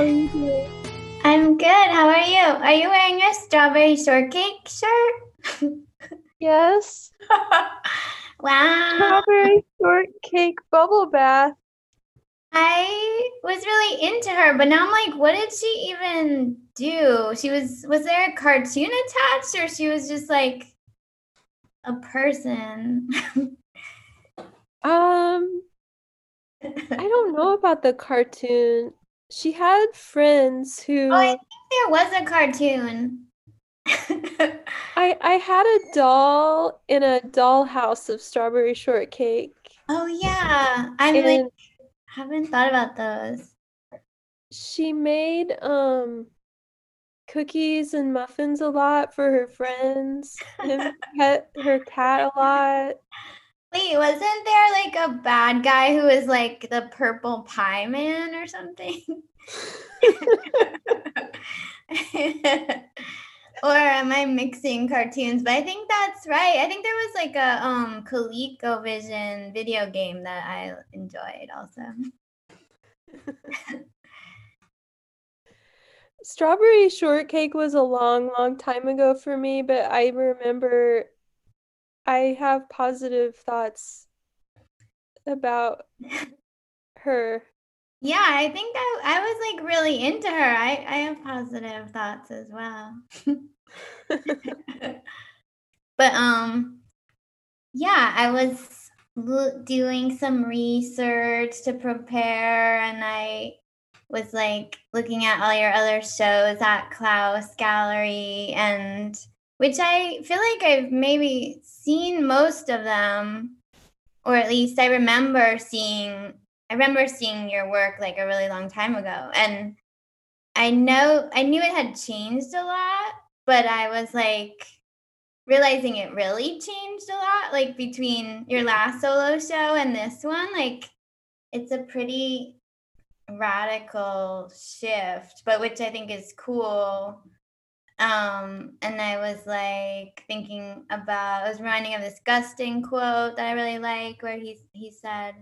You doing? I'm good. How are you? Are you wearing a strawberry shortcake shirt? Yes. wow. Strawberry shortcake bubble bath. I was really into her, but now I'm like, what did she even do? She was was there a cartoon attached or she was just like a person? Um, I don't know about the cartoon. She had friends who Oh, I think there was a cartoon. I I had a doll in a dollhouse of strawberry shortcake. oh yeah. I'm like haven't thought about those. she made um cookies and muffins a lot for her friends and pet her cat a lot. Wait, wasn't there like a bad guy who was like the purple pie man or something? or am I mixing cartoons? But I think that's right. I think there was like a um ColecoVision video game that I enjoyed also. Strawberry shortcake was a long, long time ago for me, but I remember I have positive thoughts about her. Yeah, I think I, I was like really into her. I, I have positive thoughts as well. But um yeah, I was lo- doing some research to prepare and I was like looking at all your other shows at Klaus Gallery and which I feel like I've maybe seen most of them or at least I remember seeing I remember seeing your work like a really long time ago. And I know I knew it had changed a lot, but I was like realizing it really changed a lot like between your last solo show and this one. Like it's a pretty radical shift but which i think is cool um and i was like thinking about i was reminding of this Guston quote that i really like where he he said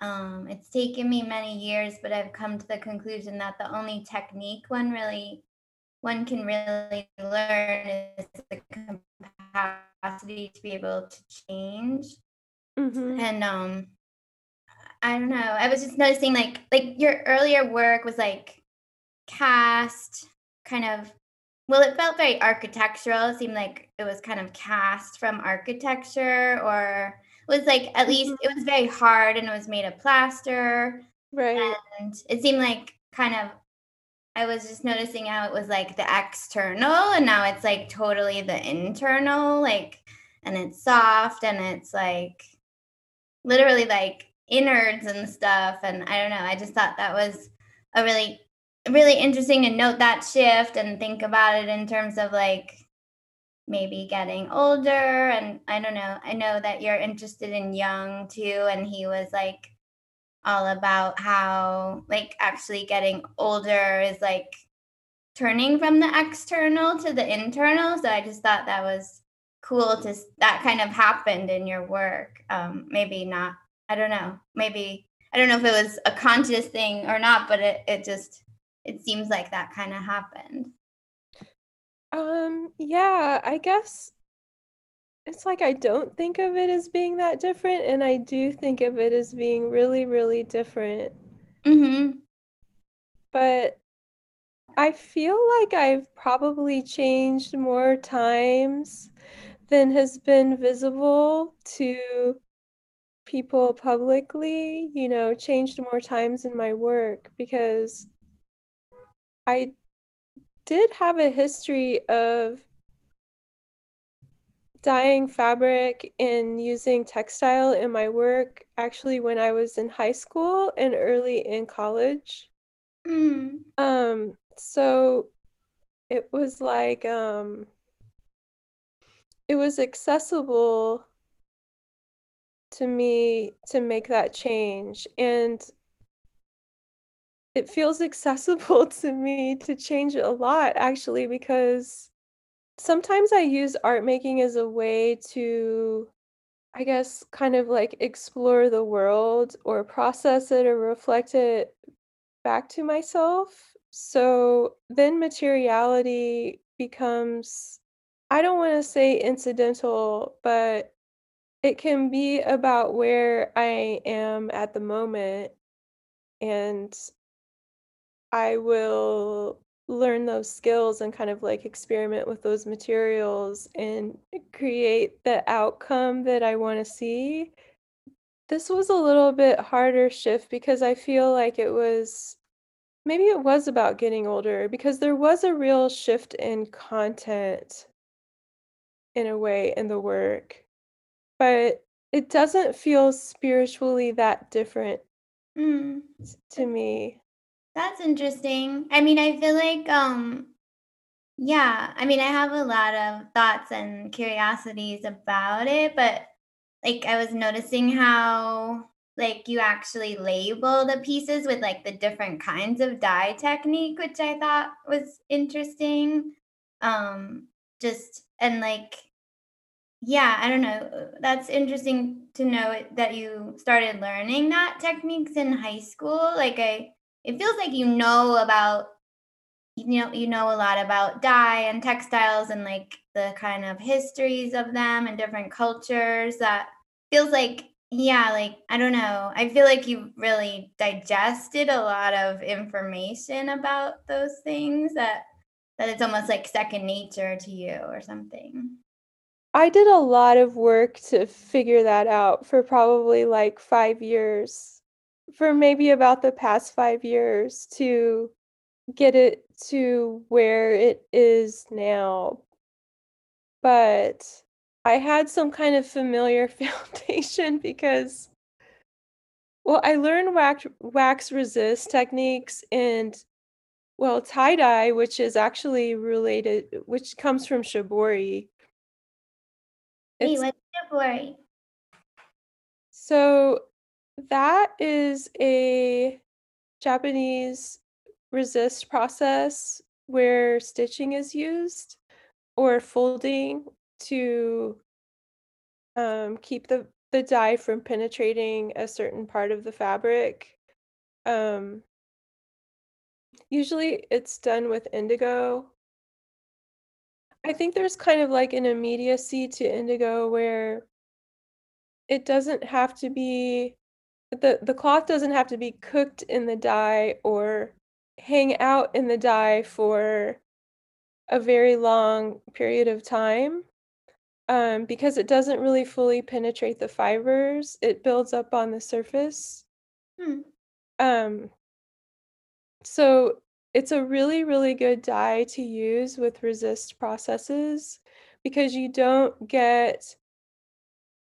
um it's taken me many years but i've come to the conclusion that the only technique one really one can really learn is the capacity to be able to change. Hmm and um i don't know i was just noticing like like your earlier work was like cast kind of well it felt very architectural it seemed like it was kind of cast from architecture or it was like at least hmm it was very hard and it was made of plaster Right. and it seemed like kind of I was just noticing how it was like the external and now it's like totally the internal, like, and it's soft and it's like literally like innards and stuff. And I don't know, I just thought that was a really, really interesting to note that shift and think about it in terms of like maybe getting older. And I don't know, I know that you're interested in Jung too. And he was like, all about how like actually getting older is like turning from the external to the internal so i just thought that was cool to that kind of happened in your work um maybe not i don't know maybe i don't know if it was a conscious thing or not but it, it just it seems like that kind of happened Um, yeah, I guess it's like I don't think of it as being that different, and I do think of it as being really, really different. mm-hmm But I feel like I've probably changed more times than has been visible to people publicly, you know, changed more times in my work because I did have a history of dyeing fabric and using textile in my work actually when I was in high school and early in college. mm Um, so it was like um it was accessible to me to make that change and it feels accessible to me to change a lot actually because sometimes I use art making as a way to I guess kind of like explore the world or process it or reflect it back to myself So then materiality becomes, I don't want to say incidental, but it can be about where I am at the moment. And I will learn those skills and kind of like experiment with those materials and create the outcome that I want to see. This was a little bit harder shift because I feel like it was maybe it was about getting older because there was a real shift in content in a way in the work, but it doesn't feel spiritually that different Mm. to me. That's interesting. I mean, I feel like, um, yeah, I mean, I have a lot of thoughts and curiosities about it, but like I was noticing how like you actually label the pieces with like the different kinds of dye technique, which I thought was interesting. Um, just and like yeah, I don't know. That's interesting to know that you started learning that techniques in high school. Like I it feels like you know about you know you know a lot about dye and textiles and like the kind of histories of them and different cultures that feels like yeah, like I don't know. I feel like you really digested a lot of information about those things that that it's almost like second nature to you or something. I did a lot of work to figure that out for probably like 5 years. For maybe about the past 5 years to get it to where it is now. But I had some kind of familiar foundation because well, I learned wax wax resist techniques and well, tie-dye, which is actually related which comes from shibori. Wait, It's what's shibori? so that is a Japanese resist process where stitching is used or folding to um, keep the the dye from penetrating a certain part of the fabric. Um, usually it's done with indigo. I think there's kind of like an immediacy to indigo where it doesn't have to be the the cloth doesn't have to be cooked in the dye or hang out in the dye for a very long period of time. Um, because it doesn't really fully penetrate the fibers, it builds up on the surface. Hmm. Um, so it's a really, really good dye to use with resist processes because you don't get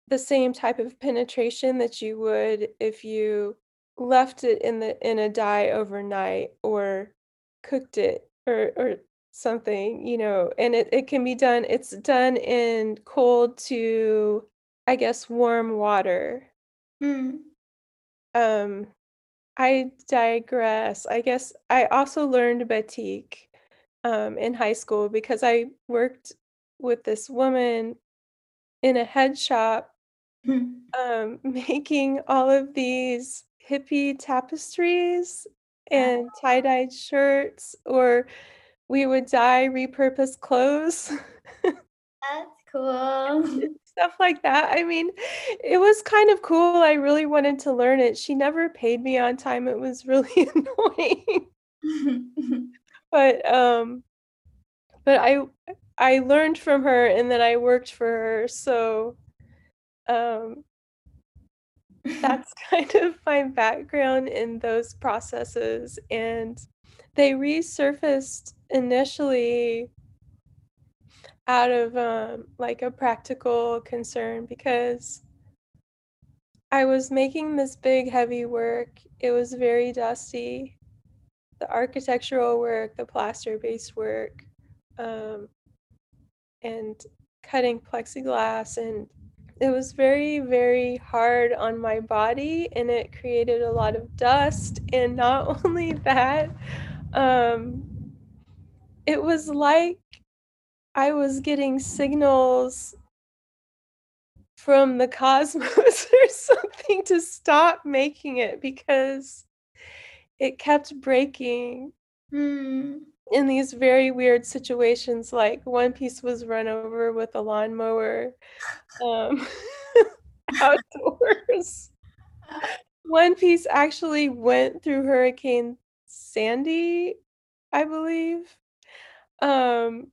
the same type of penetration that you would if you left it in the in a dye overnight or cooked it or or something, you know, and it, it can be done, it's done in cold to, I guess, warm water. Hmm. Um, I digress. I guess I also learned batik um, in high school because I worked with this woman in a head shop. um, making all of these hippie tapestries and tie-dyed shirts, or we would dye repurposed clothes. That's cool. Stuff like that. I mean, it was kind of cool. I really wanted to learn it. She never paid me on time. It was really annoying. But um but I I learned from her and then I worked for her. So um that's kind of my background in those processes and they resurfaced initially out of um like a practical concern because I was making this big heavy work. It was very dusty. The architectural work, the plaster-based work, um, and cutting plexiglass and it was very, very hard on my body and it created a lot of dust. And not only that, um, it was like I was getting signals from the cosmos or something to stop making it because it kept breaking. Mm. In these very weird situations. Like one piece was run over with a lawnmower um, outdoors. One piece actually went through Hurricane Sandy, I believe. Um,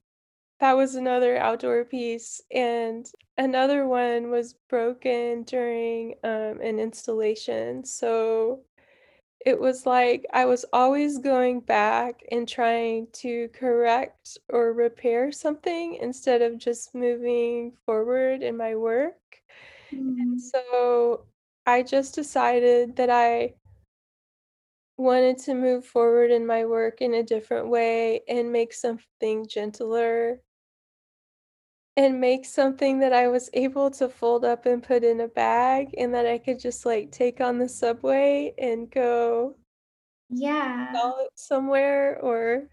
that was another outdoor piece, and another one was broken during um, an installation. So it was like I was always going back and trying to correct or repair something instead of just moving forward in my work. Mm. So I just decided that I wanted to move forward in my work in a different way and make something gentler and make something that I was able to fold up and put in a bag and that I could just like take on the subway and go Yeah. somewhere or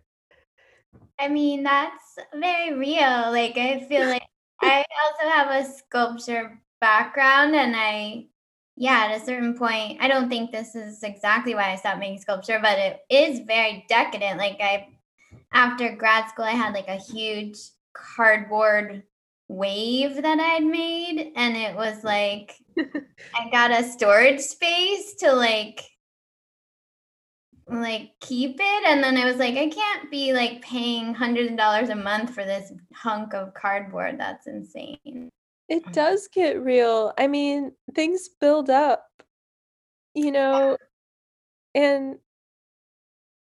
I mean, that's very real. Like, I feel like I also have a sculpture background, and I, yeah, at a certain point, I don't think this is exactly why I stopped making sculpture, but it is very decadent. Like, I, after grad school, I had like a huge cardboard wave that I'd made, and it was like, I got a storage space to like like keep it and then I was like I can't be like paying hundreds of dollars a month for this hunk of cardboard that's insane. it um, does get real. I mean, things build up, you know, and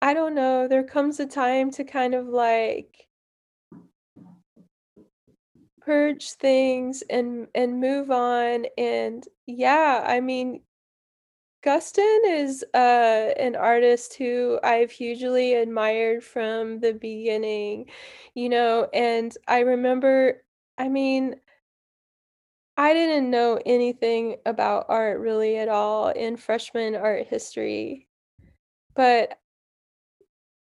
I don't know, there comes a time to kind of like purge things and and move on and yeah, I mean, Guston is uh an artist who I've hugely admired from the beginning, you know, and I remember I mean, I didn't know anything about art really at all in freshman art history, but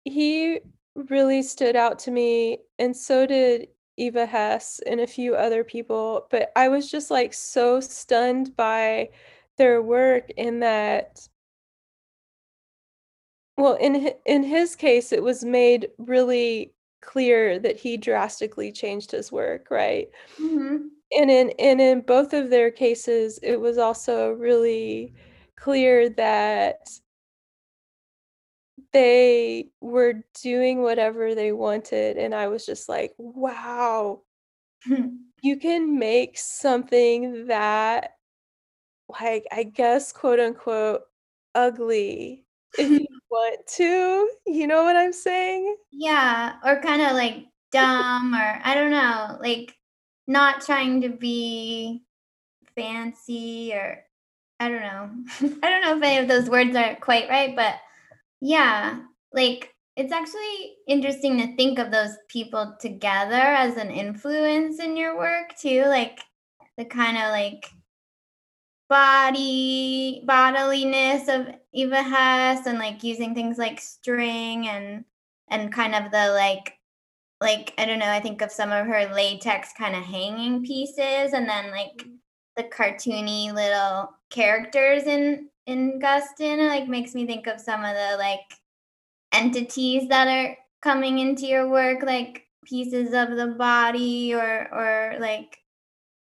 he really stood out to me, and so did Eva Hesse and a few other people. But I was just like so stunned by their work in that, well, in in his case, it was made really clear that he drastically changed his work, right? Mhm. And in and in both of their cases, it was also really clear that they were doing whatever they wanted, and I was just like, "Wow, hmm. you can make something that, like, I guess, quote, unquote, "ugly" if you want to, you know what I'm saying? Yeah, or kinda like dumb or I don't know, like not trying to be fancy or I don't know. I don't know if any of those words are quite right, but yeah, like it's actually interesting to think of those people together as an influence in your work too, like the kind of like body bodiliness of Eva Hesse and like using things like string and and kind of the like like I don't know, I think of some of her latex kind of hanging pieces and then like Mhm. the cartoony little characters in in Guston like makes me think of some of the like entities that are coming into your work like pieces of the body or or like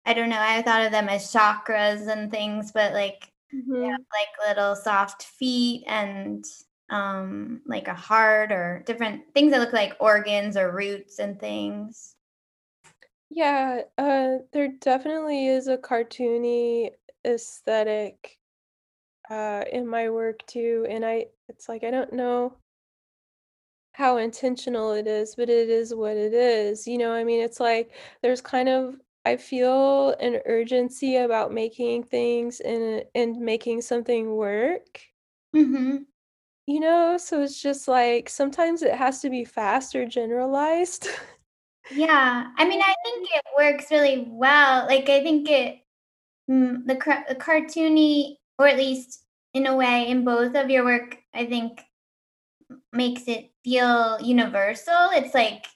I don't know, I thought of them as chakras and things, but like Mhm. have like little soft feet and um like a heart or different things that look like organs or roots and things. Yeah, uh, there definitely is a cartoony aesthetic, uh, in my work too, and I it's like, I don't know how intentional it is, but it is what it is, you know, I mean, it's like there's kind of I feel an urgency about making things and and making something work, Mhm. you know, so it's just like sometimes it has to be fast or generalized. Yeah, I mean, I think it works really well. Like I think it mm, the, the cartoony or at least in a way in both of your work, I think makes it feel universal. It's like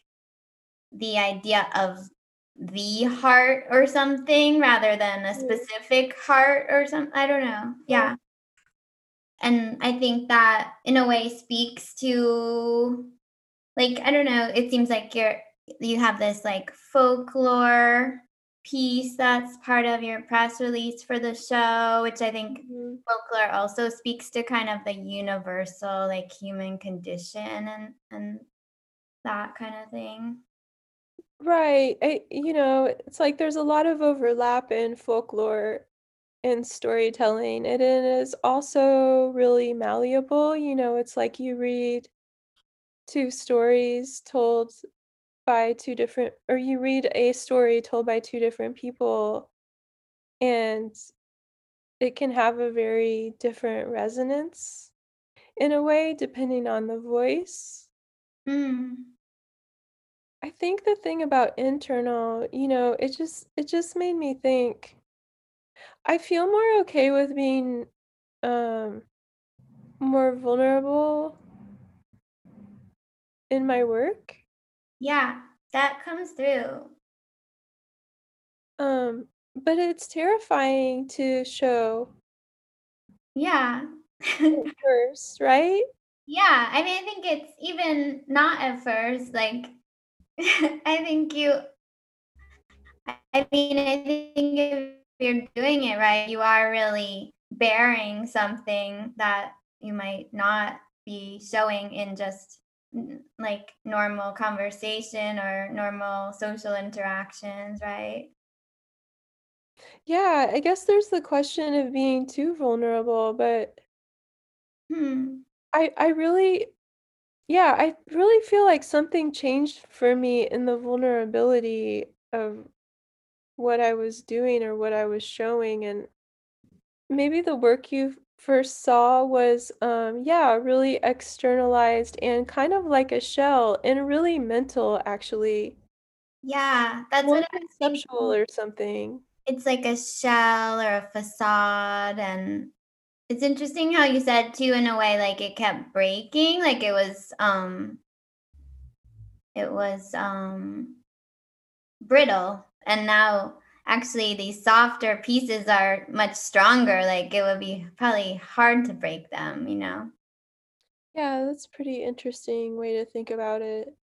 the idea of the heart or something rather than a Mm, specific heart or some I don't know. Yeah. and I think that in a way speaks to like I don't know, it seems like you're you have this like folklore piece that's part of your press release for the show, which I think Mhm. folklore also speaks to kind of the universal like human condition and and that kind of thing. Right. I, you know, it's like there's a lot of overlap in folklore and storytelling. and It is also really malleable. You know, it's like you read two stories told by two different, or you read a story told by two different people, and it can have a very different resonance in a way, depending on the voice. Mm. I think the thing about internal, you know, it just it just made me think I feel more okay with being um more vulnerable in my work. Yeah, that comes through. Um but it's terrifying to show Yeah. at first, right? Yeah, I mean, I think it's even not at first, like, I think you I mean, I think if you're doing it right, you are really baring something that you might not be showing in just like, normal conversation or normal social interactions, right? Yeah, I guess there's the question of being too vulnerable, but Hmm. I I really yeah, I really feel like something changed for me in the vulnerability of what I was doing or what I was showing and maybe the work you first saw was um yeah, really externalized and kind of like a shell and really mental actually. Yeah, that's More what I was conceptual thinking. or something. It's like a shell or a facade, and it's interesting how you said too in a way, like, it kept breaking, like, it was, um it was, um, brittle, and now actually these softer pieces are much stronger, like, it would be probably hard to break them, you know? Yeah, that's pretty interesting way to think about it.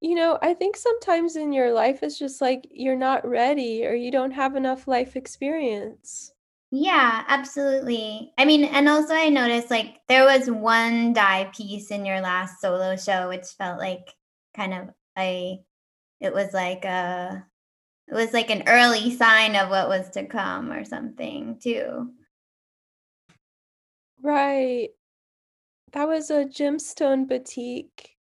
You know, I think sometimes in your life it's just like you're not ready or you don't have enough life experience. Yeah, absolutely. I mean, and also I noticed, like, there was one dye piece in your last solo show, which felt like kind of a it was like a it was like an early sign of what was to come or something too. Right. That was a gemstone batik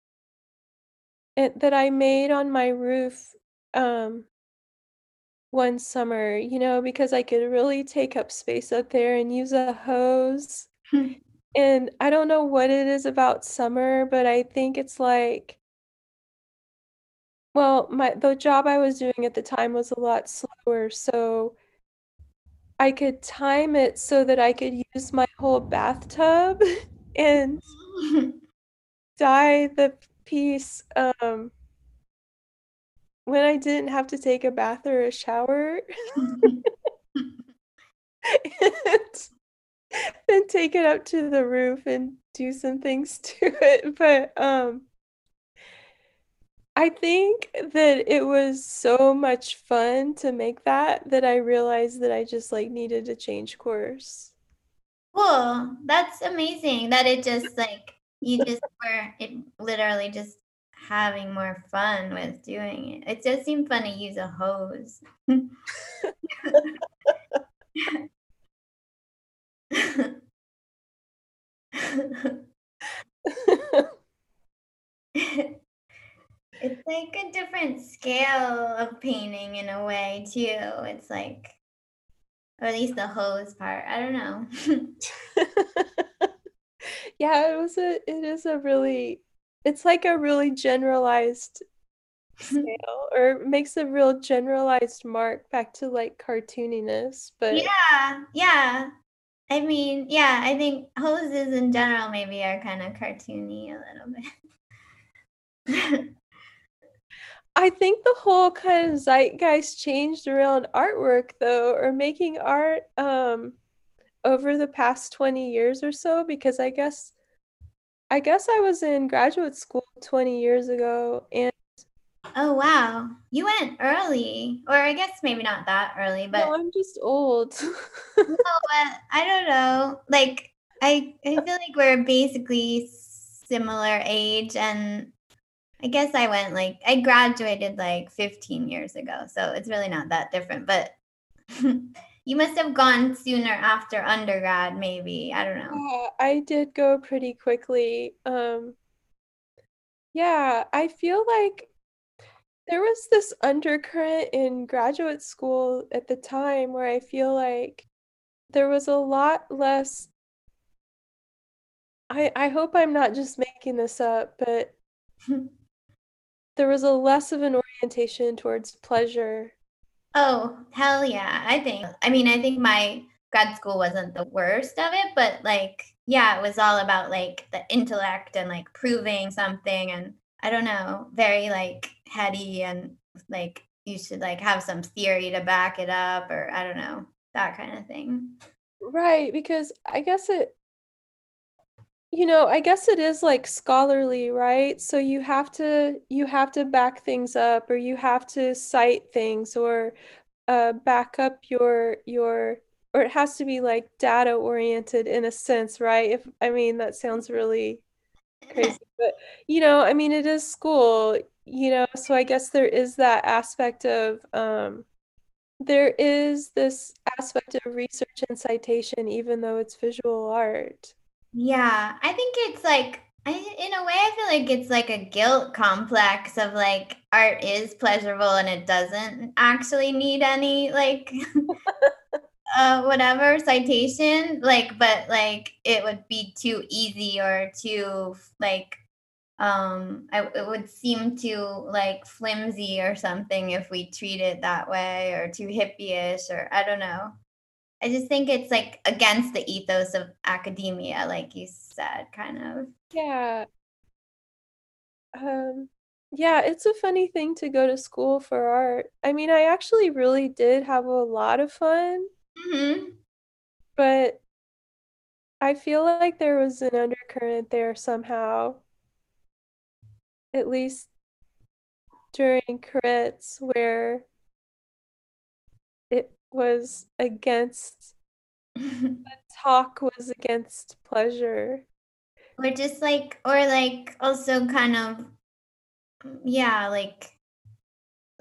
it, that I made on my roof um one summer, you know, because I could really take up space up there and use a hose. And I don't know what it is about summer, but I think it's like well, my the job I was doing at the time was a lot slower, so I could time it so that I could use my whole bathtub and dye the piece, um, when I didn't have to take a bath or a shower, and then take it up to the roof and do some things to it, but, um I think that it was so much fun to make that, that I realized that I just, like, needed to change course. Cool. That's amazing that it just, like you just were it literally just having more fun with doing it. It does seem fun to use a hose. It's like a different scale of painting in a way too. It's like or at least the hose part, I don't know. Yeah, it was a it is a really it's like a really generalized scale, or makes a real generalized mark back to, like, cartooniness, but Yeah, yeah. I mean, yeah, I think hoses in general maybe are kinda cartoony a little bit. I think the whole kind of zeitgeist changed around artwork though, or making art, um over the past 20 years or so because I guess I guess I was in graduate school 20 years ago and Oh wow. You went early. Or I guess maybe not that early, but No, I'm just old. no, but I don't know. Like I I feel like we're basically similar age and I guess I went like I graduated like 15 years ago, so it's really not that different, but you must have gone sooner after undergrad maybe. I don't know. Yeah, I did go pretty quickly. Um yeah, I feel like there was this undercurrent in graduate school at the time where I feel like there was a lot less I I hope I'm not just making this up, but there was a less of an orientation towards pleasure. Oh, hell yeah. I think I mean, I think my grad school wasn't the worst of it, but like yeah, it was all about like the intellect and like proving something and I don't know, very like heady and like you should like have some theory to back it up or I don't know, that kind of thing. Right, because I guess it you know, I guess it is like scholarly, right? So you have to you have to back things up or you have to cite things or uh back up your your or it has to be like data oriented in a sense, right? If I mean that sounds really crazy, but you know, I mean it is school, you know, so I guess there is that aspect of um there is this aspect of research and citation even though it's visual art. Yeah, I think it's like I in a way I feel like it's like a guilt complex of like art is pleasurable and it doesn't actually need any like uh whatever citation like but like it would be too easy or too like um I, it would seem too like flimsy or something if we treat it that way or too hippie-ish or I don't know. I just think it's like against the ethos of academia, like you said, kind of. Yeah. Um, yeah, it's a funny thing to go to school for art. I mean, I actually really did have a lot of fun, hmm but I feel like there was an undercurrent there somehow, at least during crits, where was against, the talk was against pleasure. or just like, or like also kind of, yeah, like,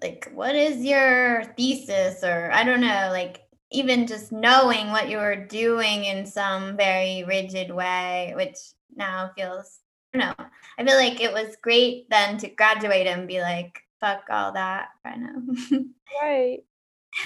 like what is your thesis or I don't know, like even just knowing what you were doing in some very rigid way, which now feels, I don't know. I feel like it was great then to graduate and be like, fuck all that kind of. Right.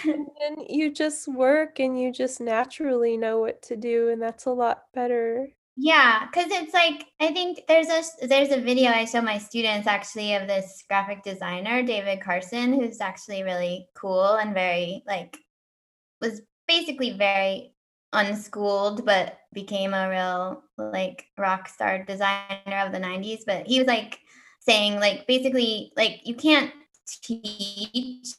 And then you just work and you just naturally know what to do, and that's a lot better. Yeah, because it's like I think there's a there's a video I show my students actually of this graphic designer David Carson who's actually really cool and very like was basically very unschooled but became a real like rock star designer of the 90s but he was like saying like basically like you can't teach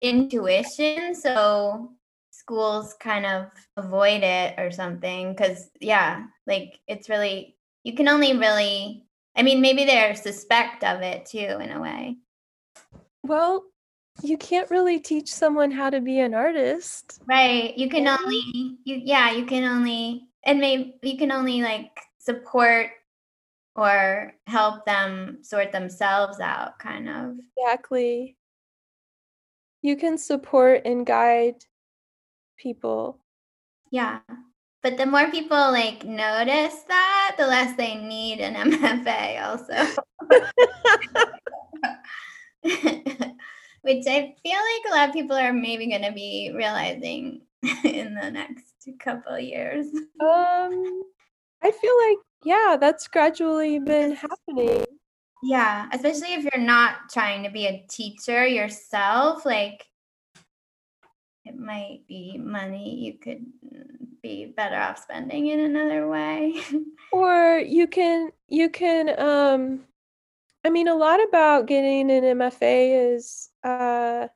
intuition so schools kind of avoid it or something because yeah like it's really you can only really i mean maybe they're suspect of it too in a way Well, you can't really teach someone how to be an artist. right you can only you yeah you can only and maybe you can only like support or help them sort themselves out kind of Exactly. You can support and guide people. yeah but the more people like notice that the less they need an mfa also Which I feel like a lot of people are maybe going to be realizing in the next couple years. Um, I feel like, yeah, that's gradually been happening. Yeah, especially if you're not trying to be a teacher yourself, like it might be money you could be better off spending in another way. Or you can you can um I mean a lot about getting an MFA is uh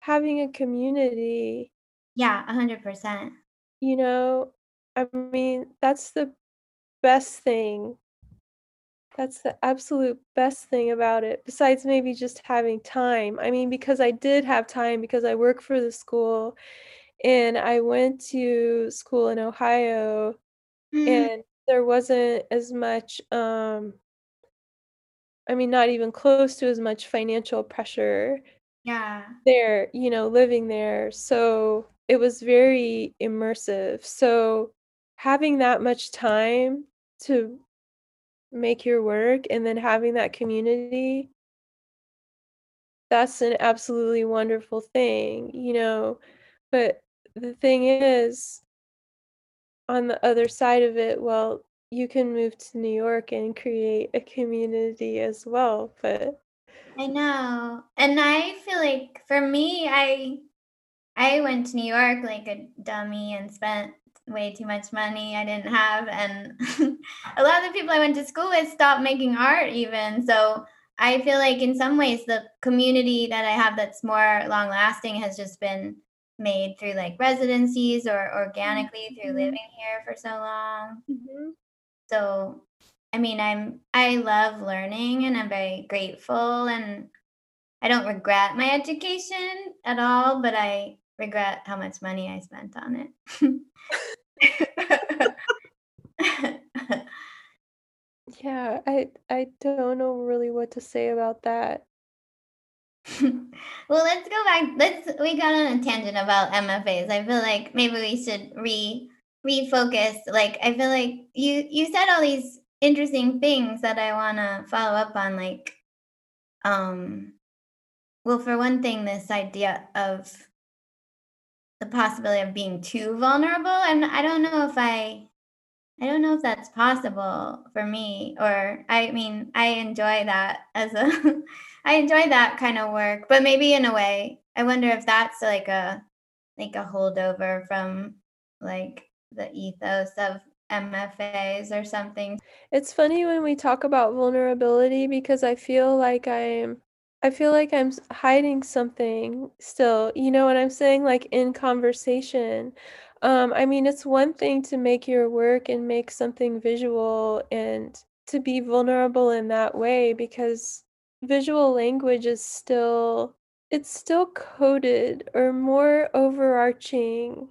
having a community. yeah, 100%. You know? I mean, that's the best thing. That's the absolute best thing about it, besides maybe just having time. I mean, because I did have time because I work for the school, and I went to school in Ohio, Mm. and there wasn't as much, um I mean, not even close to as much financial pressure Yeah. there, you know, living there, so it was very immersive. So, having that much time to make your work and then having that community that's an absolutely wonderful thing, you know? But the thing is on the other side of it, well, you can move to New York and create a community as well, but I know, and I feel like for me, I I went to New York like a dummy and spent way too much money I didn't have, and a lot of the people I went to school with stopped making art even, so I feel like in some ways the community that I have that's more long lasting has just been made through, like, residencies or organically through Mhm. living here for so long. Mhm. So, I mean, I'm I love learning and I'm very grateful and I don't regret my education at all, but I regret how much money I spent on it. Yeah, I I don't know really what to say about that. Well, let's go back let's we got on a tangent about MFAs. I feel like maybe we should re refocus, like, I feel like you you said all these interesting things that I wanna follow up on, like, um well, for one thing, this idea of the possibility of being too vulnerable, and I don't know if I I don't know if that's possible for me, or I mean, I enjoy that as a I enjoy that kind of work, but maybe in a way, I wonder if that's like a like a holdover from, like, the ethos of MFAs or something. It's funny when we talk about vulnerability because I feel like I'm I feel like I'm s hiding something still, you know what I'm saying? Like, in conversation. Um, I mean, it's one thing to make your work and make something visual and to be vulnerable in that way because visual language is still it's still coded or more overarching.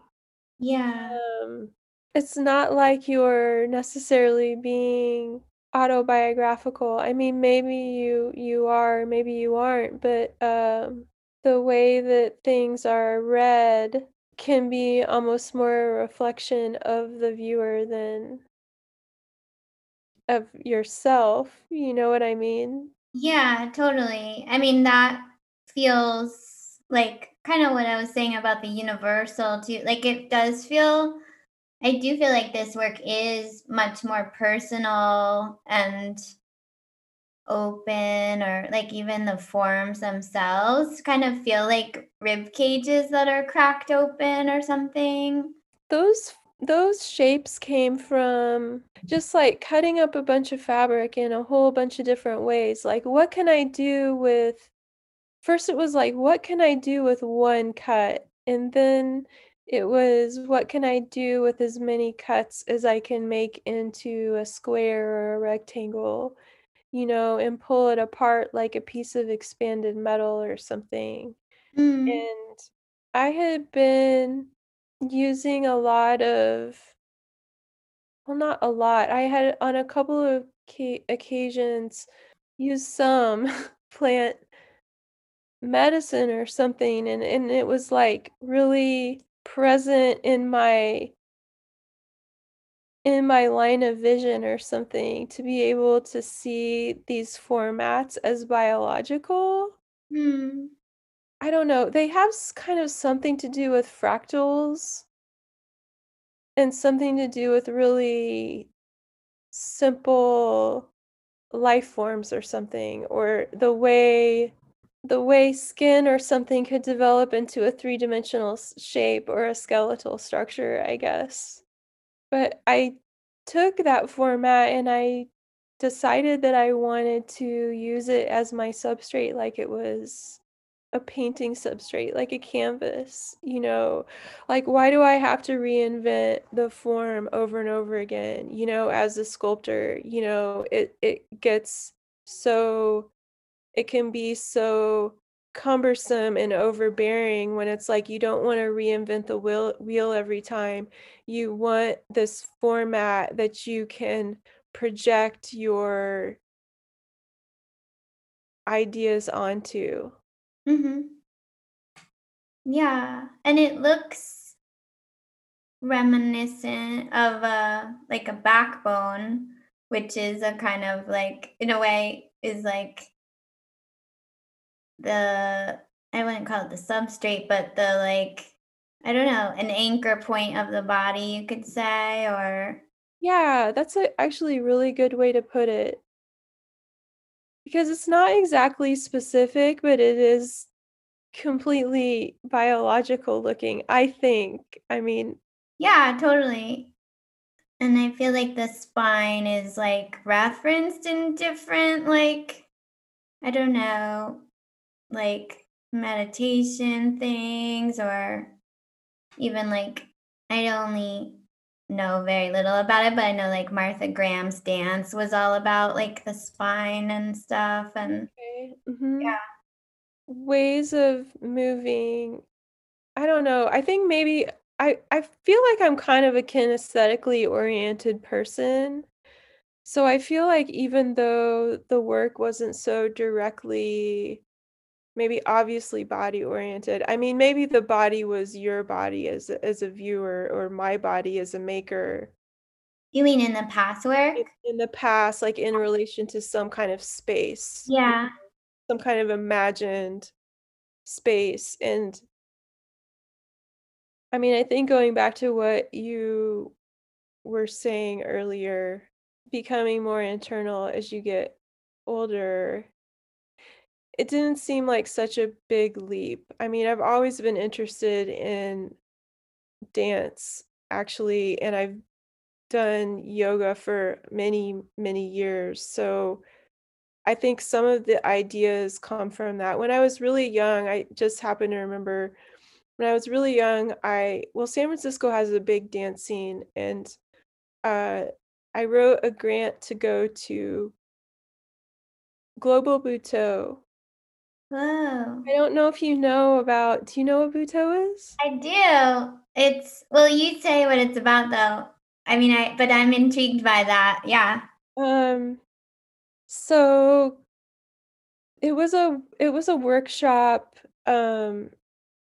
Yeah. Um, it's not like you're necessarily being autobiographical. I mean, maybe you you are, maybe you aren't, but, um, the way that things are read can be almost more a reflection of the viewer than of yourself, you know what I mean? Yeah, totally. I mean, that feels like kinda what I was saying about the universal too like, it does feel I do feel like this work is much more personal and open or, like, even the forms themselves kind of feel like rib cages that are cracked open or something. Those those shapes came from just, like, cutting up a bunch of fabric in a whole bunch of different ways, like, what can I do with first it was like, what can I do with 1 cut? And then it was, what can I do with as many cuts as I can make into a square or a rectangle, you know, and pull it apart like a piece of expanded metal or something. Mm. And I had been using a lot of well, not a lot, I had on a couple of ca occasions used some plant medicine or something, and and it was, like, really present in my in my line of vision or something to be able to see these formats as biological. Hmm. I don't know, they have kind of something to do with fractals and something to do with really simple life forms or something, or the way the way skin or something could develop into a three-dimensional shape or a skeletal structure, I guess. But I took that format and I decided that I wanted to use it as my substrate like it was a painting substrate, like a canvas, you know? Like, why do I have to reinvent the form over and over again? You know, as a sculptor, you know, it it gets so it can be so cumbersome and overbearing when it's like you don't want to reinvent the wheel wheel every time. You want this format that you can project your ideas onto. Mhm. Yeah, and it looks reminiscent of a like a backbone, which is a kind of like in a way is like the I wouldn't call it the substrate, but the like I don't know, an anchor point of the body, you could say, or Yeah, that's a actually really good way to put it. Because it's not exactly specific, but it is completely biological looking, I think. I mean, yeah, totally. And I feel like the spine is like referenced in different like I don't know, like meditation things or even like I only know very little about it, but I know like Martha Graham's dance was all about like the spine and stuff and okay, mhm. yeah. Ways of moving I don't know, I think maybe I I feel like I'm kind of a kinesthetically oriented person. So I feel like even though the work wasn't so directly maybe obviously body oriented. I mean, maybe the body was your body as a, as a viewer or my body as a maker You mean in the past in, work? in the past, like in relation to some kind of space, Yeah. some kind of imagined space. And I mean, I think going back to what you were saying earlier, becoming more internal as you get older, it didn't seem like such a big leap. I mean, I've always been interested in dance actually, and I've done yoga for many, many years. So I think some of the ideas come from that. When I was really young, I just happen to remember when I was really young, I well, San Francisco has a big dance scene, and uh, I wrote a grant to go to Global Butoh. Whoa. I don't know if you know about. Do you know what Butoh is? I do. It's well, you say what it's about though. I mean, I but I'm intrigued by that. Yeah. Um, so it was a it was a workshop um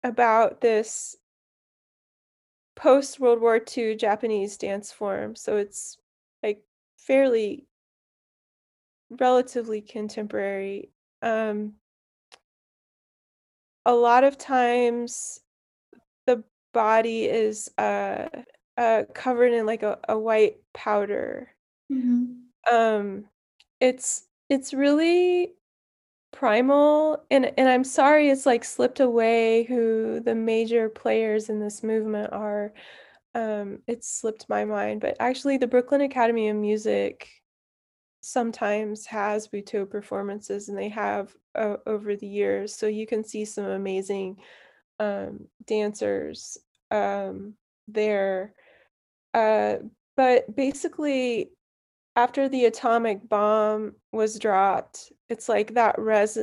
about this post World War II Japanese dance form. So it's like fairly relatively contemporary. Um, a lot of times the body is uh, uh, covered in like a, a white powder. Mhm. Um, it's it's really primal and and I'm sorry it's like slipped away who the major players in this movement are. Um, it's slipped my mind, but actually the Brooklyn Academy of Music sometimes has Butoh performances and they have uh, over the years. So you can see some amazing um, dancers um, there. Uh, but basically, after the atomic bomb was dropped, it's like that res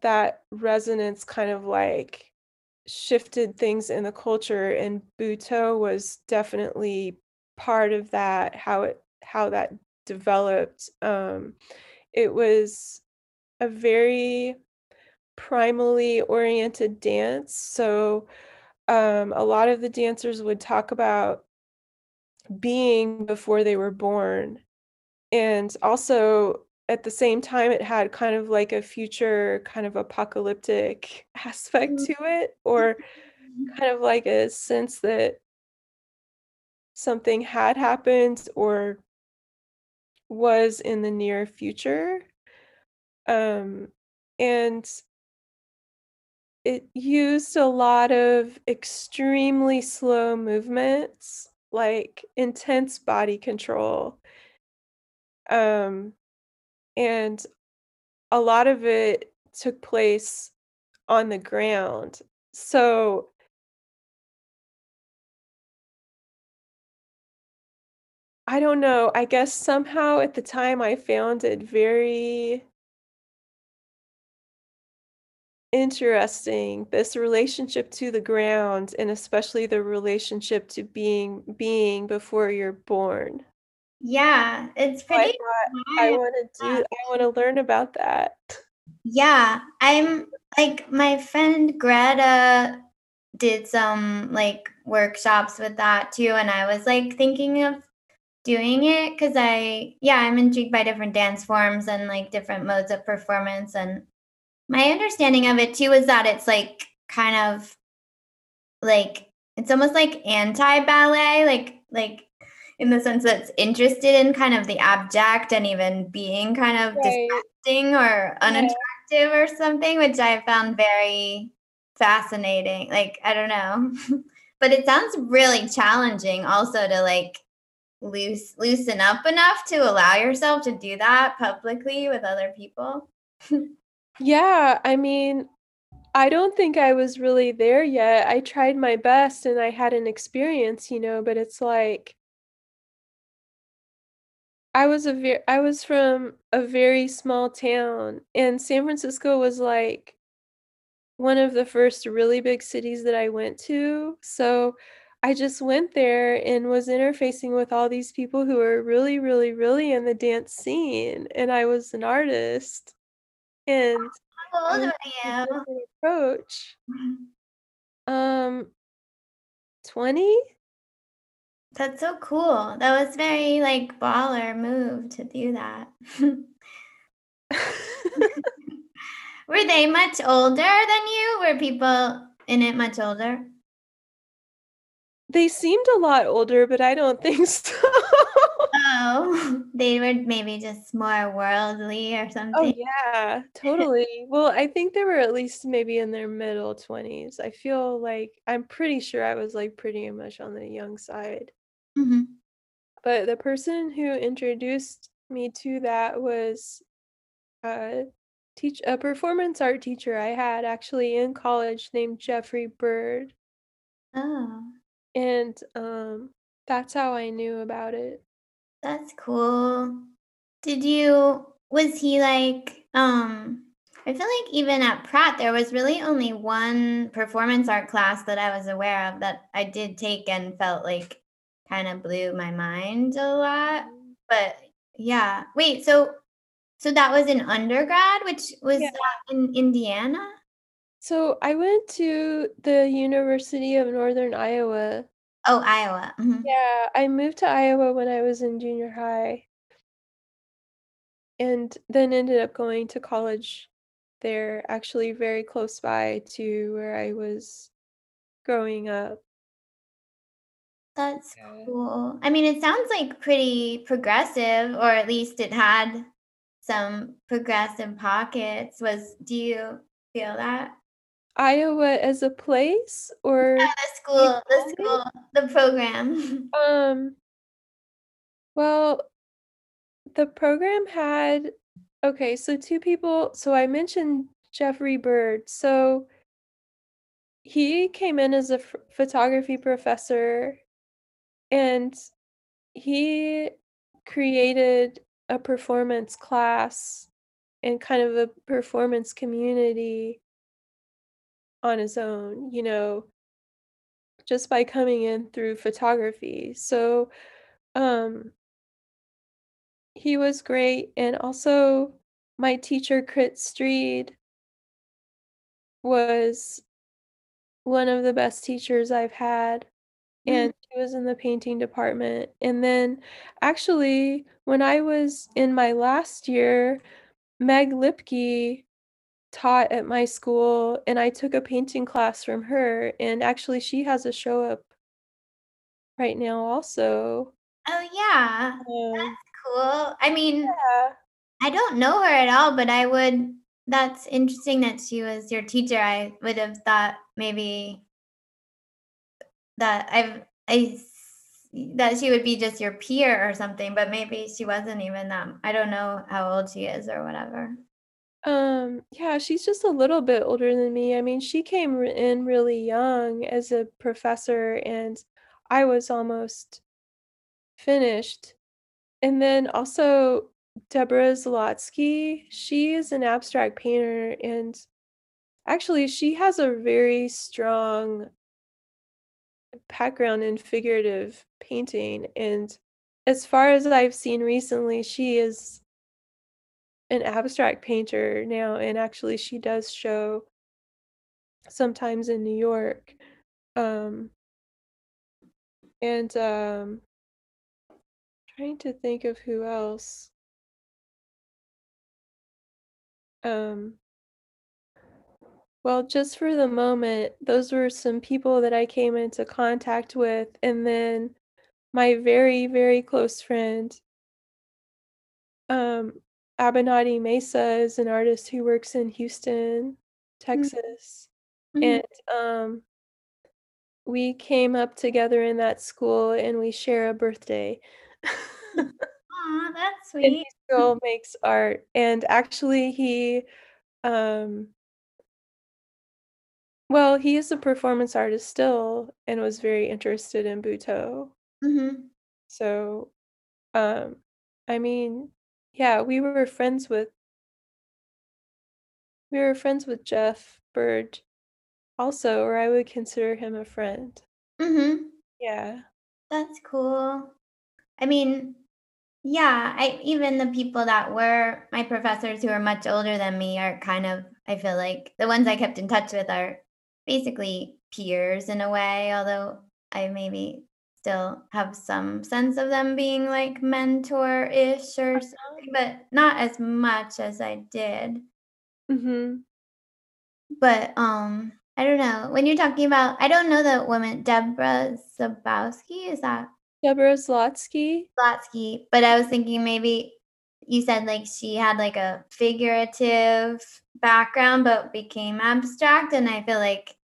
that resonance kind of like shifted things in the culture, and Butoh was definitely part of that, how it how that developed. Um, it was a very primally oriented dance. So um, a lot of the dancers would talk about being before they were born. And also at the same time, it had kind of like a future kind of apocalyptic aspect to it, or kind of like a sense that something had happened or was in the near future. Um, and it used a lot of extremely slow movements, like intense body control. Um, and a lot of it took place on the ground. So I don't know, I guess somehow at the time I found it very interesting, this relationship to the ground, and especially the relationship to being being before you're born. Yeah, it's So I pretty I wanna do I wanna learn about that. Yeah, I'm like, my friend Greta did some, like, workshops with that too, and I was, like, thinking of doing it because I yeah, I'm intrigued by different dance forms and, like, different modes of performance, and my understanding of it too is that it's, like, kind of like, it's almost like anti-ballet, like like, in the sense that it's interested in kind of the abject and even being kind of Right. distracting or Yeah. unattractive or something, which I found very fascinating, like, I don't know. But it sounds really challenging also to, like, loose loosen up enough to allow yourself to do that publicly with other people. Yeah, I mean, I don't think I was really there yet, I tried my best and I had an experience, you know, but it's like I was a ver I was from a very small town, and San Francisco was, like one of the first really big cities that I went to, so I just went there and was interfacing with all these people who were really, really, really in the dance scene, and I was an artist, and How old are you? approach. Mhm. Um 20? That's so cool, that was very, like, baller move to do that. Were they much older than you? Were people in it much older? They seemed a lot older, but I don't think so. Oh, they were maybe just more worldly or something. Oh, something. yeah, totally. Well, I think they were at least maybe in their middle 20s, I feel like I'm pretty sure I was, like, pretty much on the young side. Mhm. But the person who introduced me to that was a teach a performance art teacher I had actually in college named Jeffrey Bird. Oh. And, um, that's how I knew about it. That's cool. Did you was he like, um I feel like even at Pratt, there was really only 1 performance art class that I was aware of that I did take and felt like kinda blew my mind a lot, Mhm. but yeah. Wait, so so that was in undergrad, which was Yeah. that in Indiana? So, I went to the University of Northern Iowa. Oh, Iowa, mhm. Yeah, I moved to Iowa when I was in junior high. And then ended up going to college there, actually very close by to where I was growing up. That's cool. I mean, it sounds, like, pretty progressive, or at least it had some progressive pockets. Was do you feel that? Iowa as a place or Yeah, the school the school the program. Um well the program had okay, so 2 people so I mentioned Jeffrey Bird, so he came in as a photography professor, and he created a performance class and kind of a performance community on his own, you know just by coming in through photography, so, um he was great, and also my teacher, Crit Street was one of the best teachers I've had, Mm. and she was in the painting department, and then, actually, when I was in my last year, Meg Lipke taught at my school, and I took a painting class from her, and actually she has a show up right now also. Oh, yeah. Um That's cool. I mean, Yeah. I don't know her at all, but I would that's interesting that she was your teacher. I would have thought maybe that I've I that she would be just your peer or something, but maybe she wasn't even, that. I don't know how old she is or whatever. Um, yeah, she's just a little bit older than me. I mean, she came in really young as a professor, and I was almost finished. And then also Deborah Zlotsky, she is an abstract painter, and actually she has a very strong background in figurative painting, and as far as I've seen recently, she is an abstract painter now, and actually she does show sometimes in New York. Um and um trying to think of who else. Um well, just for the moment, those were some people that I came into contact with, and then my very, very close friend um, Abinati Mesa is an artist who works in Houston, Mm. Texas, Mhm. and, um we came up together in that school, and we share a birthday. Aw, that's And sweet. he still makes art, and actually he, um well, he is a performance artist still and was very interested in Butoh. Mhm. So, um, I mean, yeah, we were friends with we were friends with Jeff Bird also, or I would consider him a friend. Mhm. Yeah. That's cool. I mean, yeah, I even the people that were my professors who are much older than me are kind of I feel like the ones I kept in touch with are basically peers in a way, although I maybe still have some sense of them being like mentor-ish or Uh-huh. something, but not as much as I did. Mhm. But, um, I don't know, when you're talking about I don't know the woman, Deborah Zabowski, is that Deborah Zlotsky? Zlotsky, but I was thinking maybe you said, like, she had, like, a figurative background but became abstract, and I feel like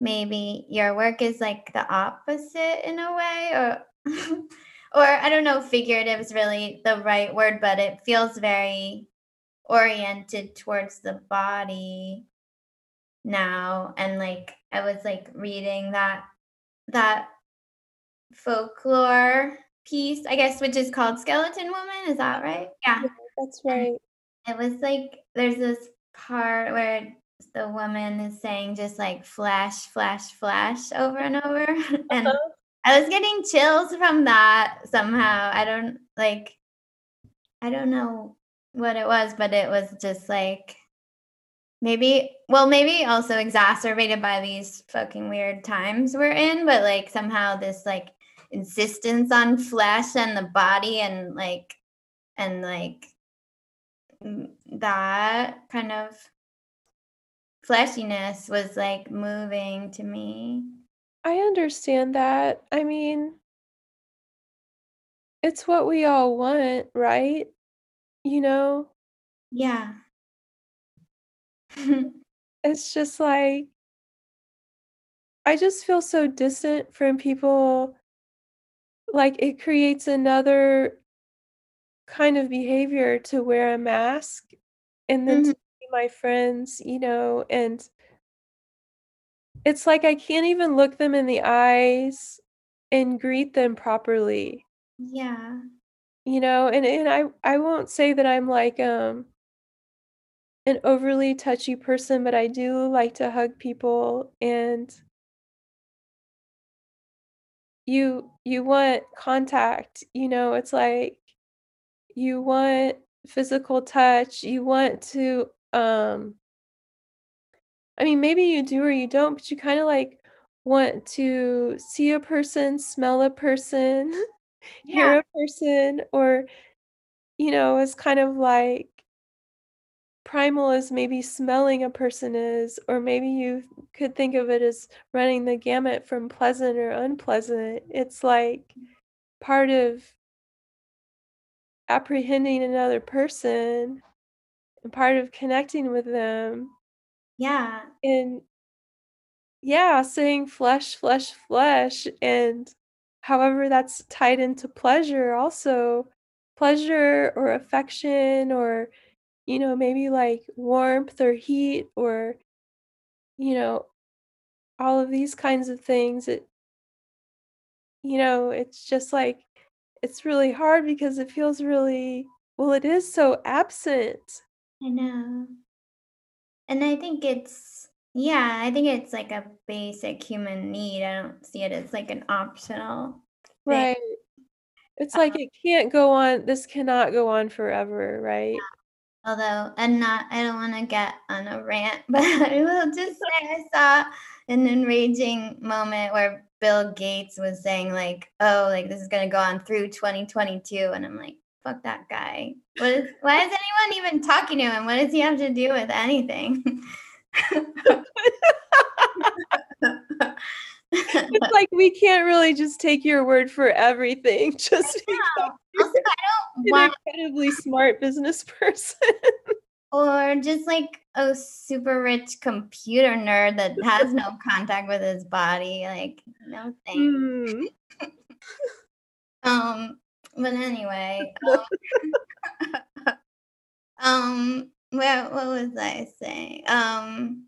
maybe your work is, like, the opposite in a way, or or I don't know figurative is really the right word, but it feels very oriented towards the body now, and, like, I was, like, reading that that folklore piece, I guess, which is called Skeleton Woman, is that right? Yeah, Yeah, that's right. it was, like there's this part where the woman is saying just, like, flash, flash, flash over and over, and Uh-huh. I was getting chills from that somehow, I don't like I don't know what it was, but it was just, like maybe well, maybe also exacerbated by these fucking weird times we're in, but, like, somehow this, like, insistence on flesh and the body and, like and, like mm, that kind of fleshiness was, like, moving to me. I understand that. I mean it's what we all want, right? You know? Yeah. It's just like I just feel so distant from people like, it creates another kind of behavior to wear a mask and then to Mhm. see my friends, you know, and it's like I can't even look them in the eyes and greet them properly. Yeah. You know, and and I I won't say that I'm like, um an overly touchy person, but I do like to hug people, and you you want contact, you know, it's like you want physical touch, you want to, um I mean, maybe you do or you don't, but you kinda, like, want to see a person, smell a person, Yeah. hear a person, or, you know, it's kind of like primal as maybe smelling a person is, or maybe you could think of it as running the gamut from pleasant or unpleasant. It's like part of apprehending another person and part of connecting with them. Yeah. And yeah, saying flesh, flesh, flesh, and however that's tied into pleasure also. Pleasure or affection or you know, maybe like warmth or heat or, you know, all of these kinds of things. It, you know, it's just like, it's really hard because it feels really, well, it is so absent. I know. And I think it's, yeah, I think it's like a basic human need. I don't see it as like an optional thing. Right. It's like Um, it can't go on, this cannot go on forever, right? although, and not, I don't want to get on a rant, but I will just say I saw an enraging moment where Bill Gates was saying, like, oh, like this is going to go on through 2022. And I'm like, fuck that guy. What is, why is anyone even talking to him? What does he have to do with anything? It's like we can't really just take your word for everything just because also, I don't you're an want, incredibly smart business person. or just like a super rich computer nerd that has no contact with his body. Like, no thanks. Mm. Um, but anyway, um, um, where what was I saying? Um,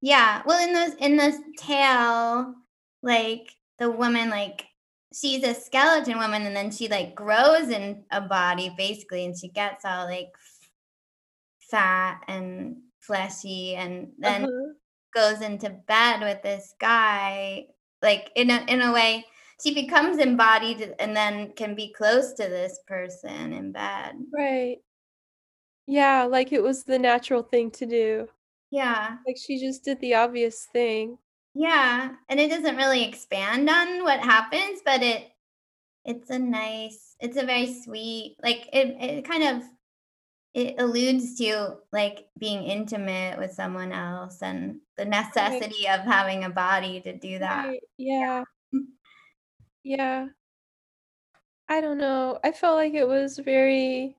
yeah. Well, in this in this tale, like the woman, like she's a skeleton woman, and then she like grows in a body basically, and she gets all like fat and fleshy, and then Uh-huh. goes into bed with this guy. Like in a in a way, she becomes embodied and then can be close to this person in bed. Right. Yeah, like it was the natural thing to do. Yeah. Like she just did the obvious thing. Yeah, and it doesn't really expand on what happens, but it it's a nice it's a very sweet like it it kind of it alludes to like being intimate with someone else and the Right. necessity of having a body to do that. Right. Yeah. Yeah. I don't know. I felt like it was very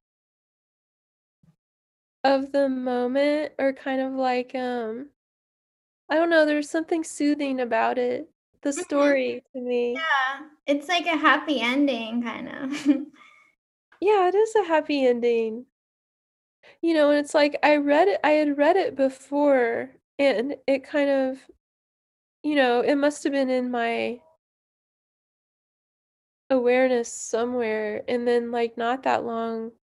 of the moment or kind of like um I don't know, there's something soothing about it. The Mhm. story to me. Yeah, it's like a happy ending kind of. Yeah, it is a happy ending. You know, and it's like I read it I had read it before and it kind of, you know, it must have been in my awareness somewhere and then like not that long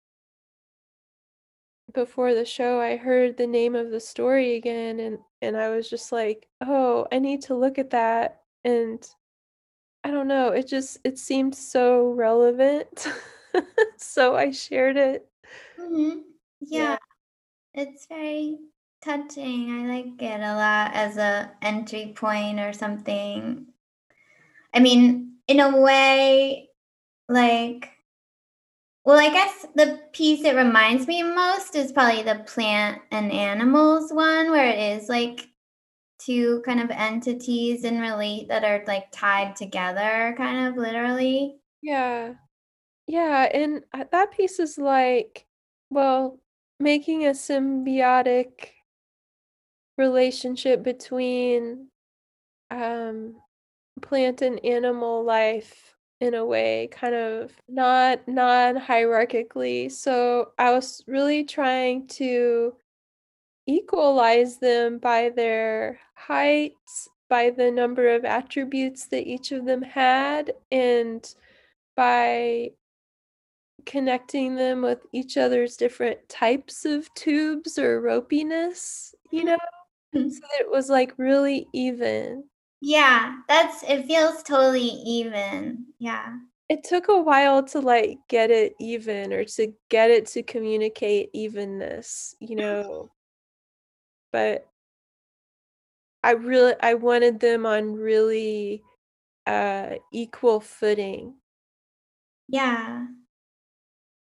before the show I heard the name of the story again and and I was just like, "Oh, I need to look at that." And I don't know, it just it seemed so relevant. So I shared it. Mhm. Yeah. Yeah. It's very touching. I like it a lot as a entry point or something. I mean, in a way, like, well, I guess the piece it reminds me most is probably the plant and animals one, where it is like two kind of entities and relate that are like tied together, kind of literally. Yeah. Yeah, and uh, that piece is like, well, making a symbiotic relationship between um plant and animal life in a way, kind of not non-hierarchically. So I was really trying to equalize them by their heights, by the number of attributes that each of them had, and by connecting them with each other's different types of tubes or ropiness, you know? Hmm. So that it was, like, really even. Yeah, that's it feels totally even. Yeah. It took a while to, like, get it even or to get it to communicate evenness, you know? But I really I wanted them on really, uh, equal footing, Yeah.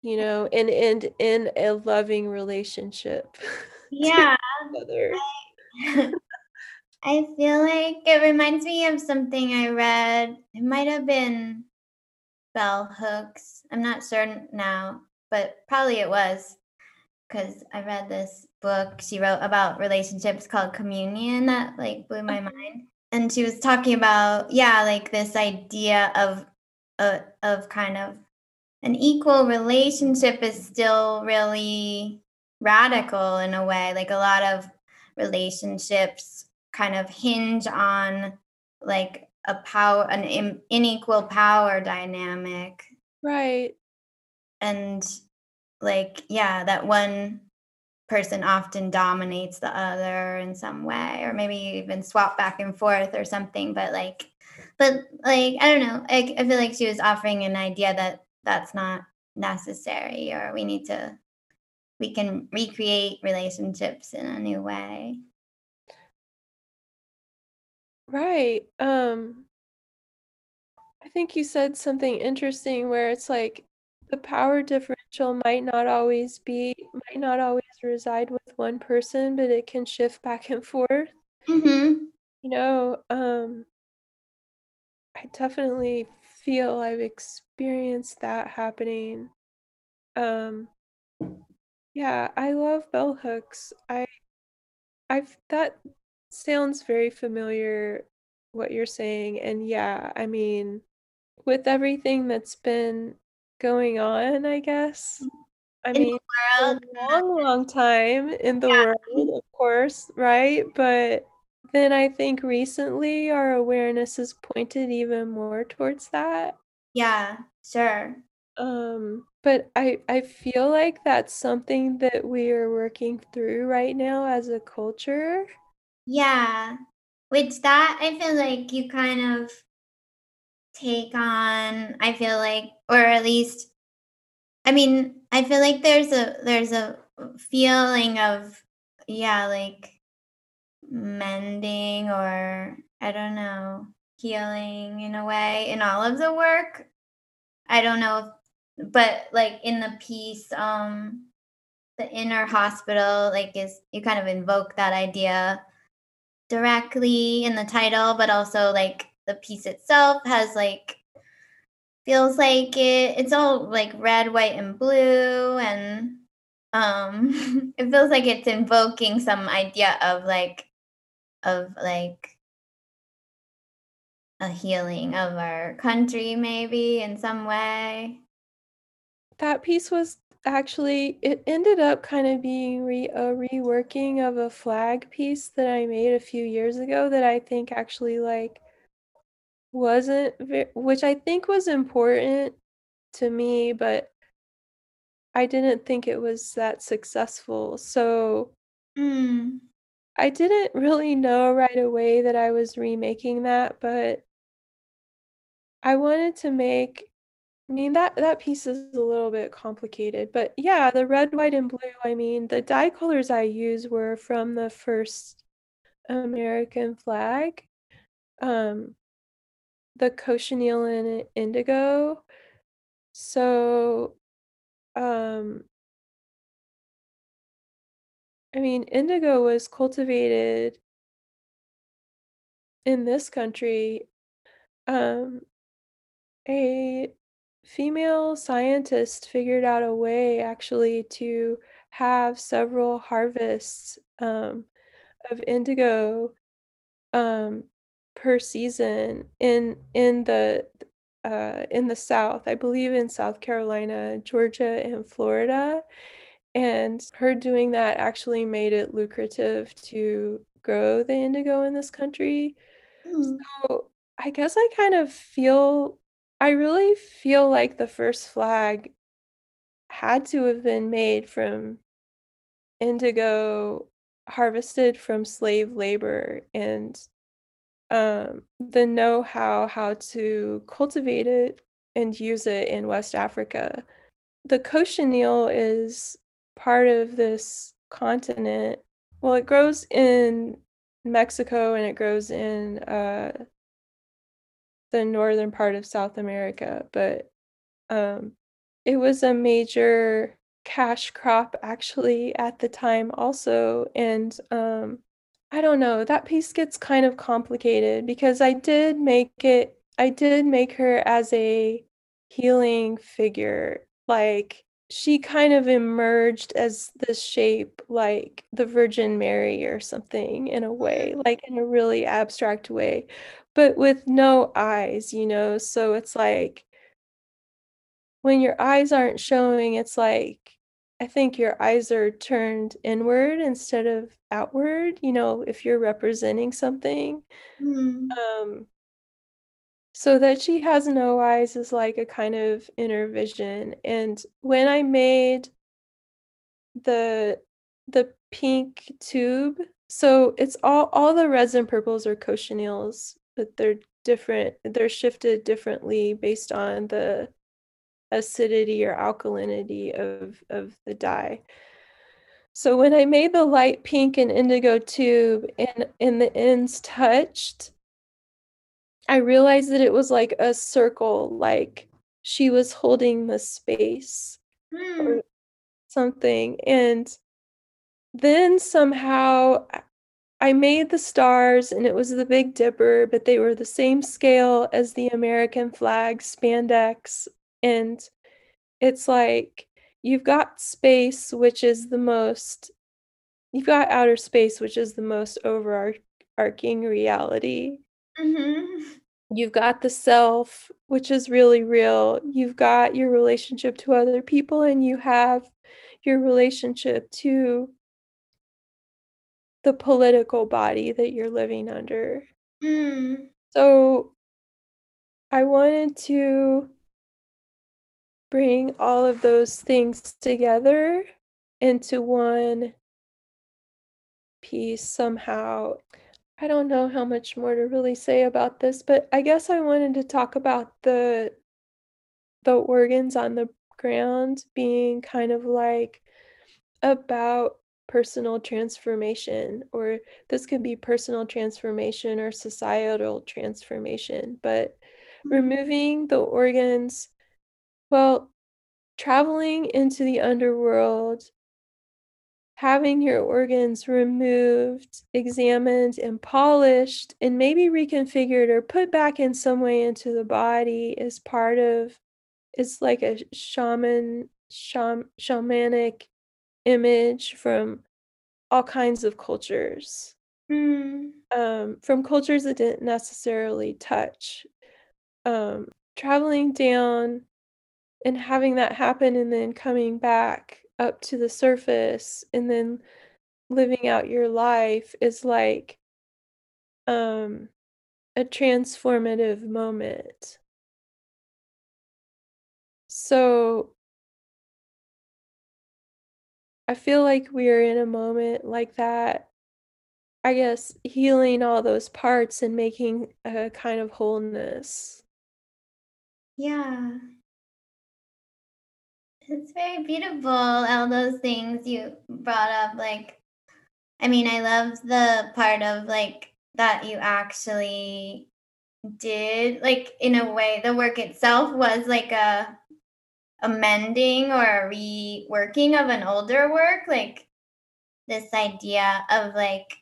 you know, and and in a loving relationship Yeah. I feel like it reminds me of something I read. It might have been Bell Hooks. I'm not certain now, but probably it was because I read this book she wrote about relationships called Communion that like blew my mind. And she was talking about yeah, like this idea of uh, of kind of an equal relationship is still really radical in a way. Like a lot of relationships kind of hinge on like a power, an in, unequal power dynamic. Right. And like, yeah, that one person often dominates the other in some way, or maybe even swap back and forth or something. But like, but like, I don't know. I, I feel like she was offering an idea that that's not necessary, or we need to, we can recreate relationships in a new way. Right. Um, I think you said something interesting where it's like the power differential might not always be might not always reside with one person, but it can shift back and forth. Mm-hmm. You know, um, I definitely feel I've experienced that happening. Um, yeah, I love bell hooks. I I've that sounds very familiar what you're saying and yeah, I mean with everything that's been going on, I guess. I In mean, a long, long time in the yeah. world, of course, right? But then I think recently our awareness is pointed even more towards that. Yeah, sure. Um, but I I feel like that's something that we are working through right now as a culture. Yeah. Which that I feel like you kind of take on, I feel like, or at least, I mean, I feel like there's a there's a feeling of yeah, like mending or I don't know, healing in a way in all of the work. I don't know, if, but like in the piece, um, the inner hospital, like is you kind of invoke that idea directly in the title, but also like the piece itself has like feels like it it's all like red, white, and blue and um it feels like it's invoking some idea of like of like a healing of our country maybe in some way. That piece was actually it ended up kind of being re a reworking of a flag piece that I made a few years ago that I think actually like wasn't ve which I think was important to me, but I didn't think it was that successful. So Mm. I didn't really know right away that I was remaking that, but I wanted to make I mean, that that piece is a little bit complicated, but yeah, the red, white, and blue, I mean, the dye colors I use were from the first American flag, um, the cochineal and indigo. So, um, I mean, indigo was cultivated in this country. Um, a female scientists figured out a way actually to have several harvests um, of indigo um, per season in in the uh, in the South. I believe in South Carolina, Georgia, and Florida. And her doing that actually made it lucrative to grow the indigo in this country. Mm. So I guess I kind of feel, I really feel like the first flag had to have been made from indigo harvested from slave labor and um, the know-how how to cultivate it and use it in West Africa. The cochineal is part of this continent. Well, it grows in Mexico and it grows in uh, the northern part of South America, but um, it was a major cash crop actually at the time also. And um, I don't know, that piece gets kind of complicated because I did make it, I did make her as a healing figure. Like she kind of emerged as this shape like the Virgin Mary or something in a way, like in a really abstract way, but with no eyes, you know? So it's like when your eyes aren't showing, it's like I think your eyes are turned inward instead of outward, you know, if you're representing something. Mm. Um, so that she has no eyes is like a kind of inner vision. And when I made the the pink tube, so it's all all the reds and purples are cochineals, but they're different. They're shifted differently based on the acidity or alkalinity of of the dye. So when I made the light pink and indigo tube and and the ends touched, I realized that it was like a circle, like she was holding the space Mm. or something. And then somehow I made the stars and it was the Big Dipper, but they were the same scale as the American flag spandex. And it's like you've got space, which is the most, you've got outer space, which is the most overarching reality. Mm-hmm. You've got the self, which is really real. You've got your relationship to other people, and you have your relationship to the political body that you're living under. Mm. So I wanted to bring all of those things together into one piece somehow. I don't know how much more to really say about this, but I guess I wanted to talk about the the organs on the ground being kind of like about personal transformation or this could be personal transformation or societal transformation, but mm-hmm. removing the organs well, traveling into the underworld having your organs removed, examined, and polished, and maybe reconfigured or put back in some way into the body is part of it's like a shaman sham, shamanic image from all kinds of cultures Mm. um, from cultures that didn't necessarily touch um, traveling down and having that happen and then coming back up to the surface and then living out your life is like um a transformative moment. So I feel like we are in a moment like that. I guess healing all those parts and making a kind of wholeness. Yeah. It's very beautiful, all those things you brought up. Like, I mean, I love the part of like that you actually did, like, in a way, the work itself was like a amending or a reworking of an older work. Like, this idea of like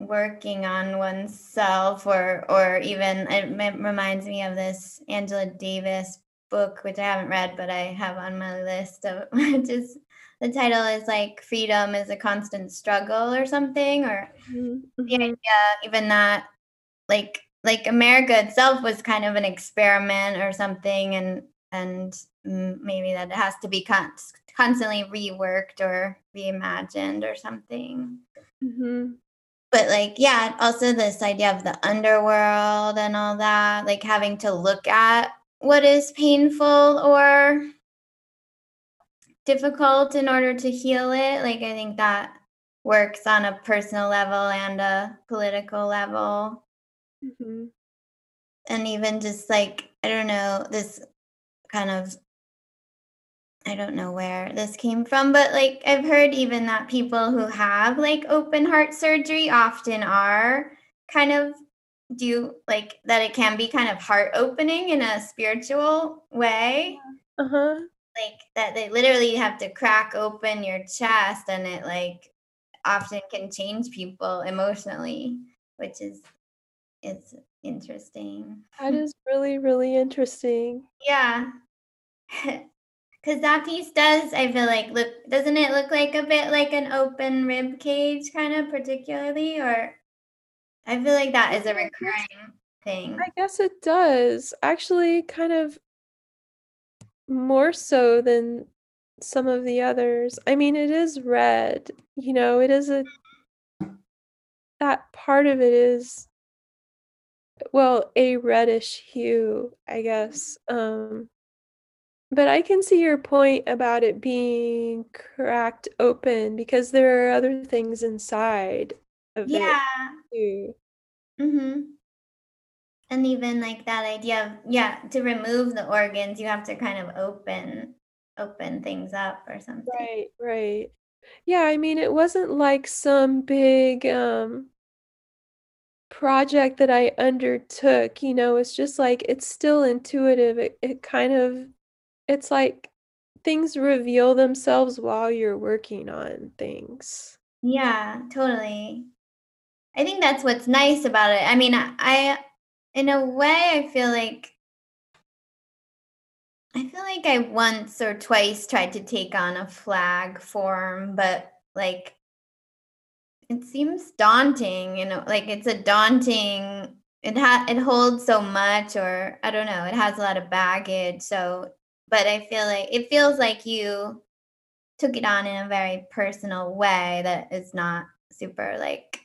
working on oneself or or even it reminds me of this Angela Davis book which I haven't read but I have on my list of which is the title is like freedom is a constant struggle or something or Mhm, the idea even that like like America itself was kind of an experiment or something and and maybe that it has to be con- constantly reworked or reimagined or something Mhm. but like yeah also this idea of the underworld and all that like having to look at what is painful or difficult in order to heal it like i think that works on a personal level and a political level Mhm. and even just like i don't know this kind of I don't know where this came from, but like I've heard even that people who have like open heart surgery often are kind of do you like that it can be kind of heart opening in a spiritual way. Uh-huh. Like that they literally have to crack open your chest and it like often can change people emotionally, which is it's interesting. That is really, really interesting. Yeah. Cause that piece does, I feel like look doesn't it look like a bit like an open rib cage kind of particularly or I feel like that is a Yeah, I guess recurring thing. I guess it does. Actually, kind of more so than some of the others. I mean, it is red, you know, it is a that part of it is well, a reddish hue, I guess, um but I can see your point about it being cracked open because there are other things inside of it Yeah. too. Mhm. And even, like, that idea of yeah, to remove the organs, you have to kind of open open things up or something. Right, right. Yeah, I mean, it wasn't like some big, um project that I undertook, you know, it's just like it's still intuitive, it it kind of it's like things reveal themselves while you're working on things. Yeah, totally. I think that's what's nice about it. I mean, I in a way, I feel like I feel like I once or twice tried to take on a flag form, but, like it seems daunting, you know, like, it's a daunting it ha it holds so much or I don't know, it has a lot of baggage, so but I feel like it feels like you took it on in a very personal way that is not super, like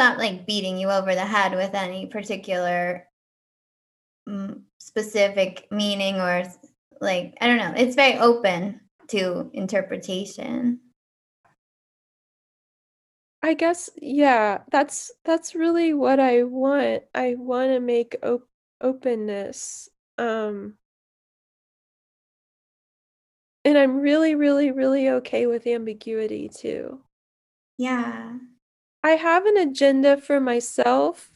not, like, beating you over the head with any particular mm, specific meaning or like, I don't know, it's very open to interpretation. I guess yeah, that's that's really what I want. I wanna make op openness, um and I'm really, really, really okay with ambiguity too. Yeah. I have an agenda for myself,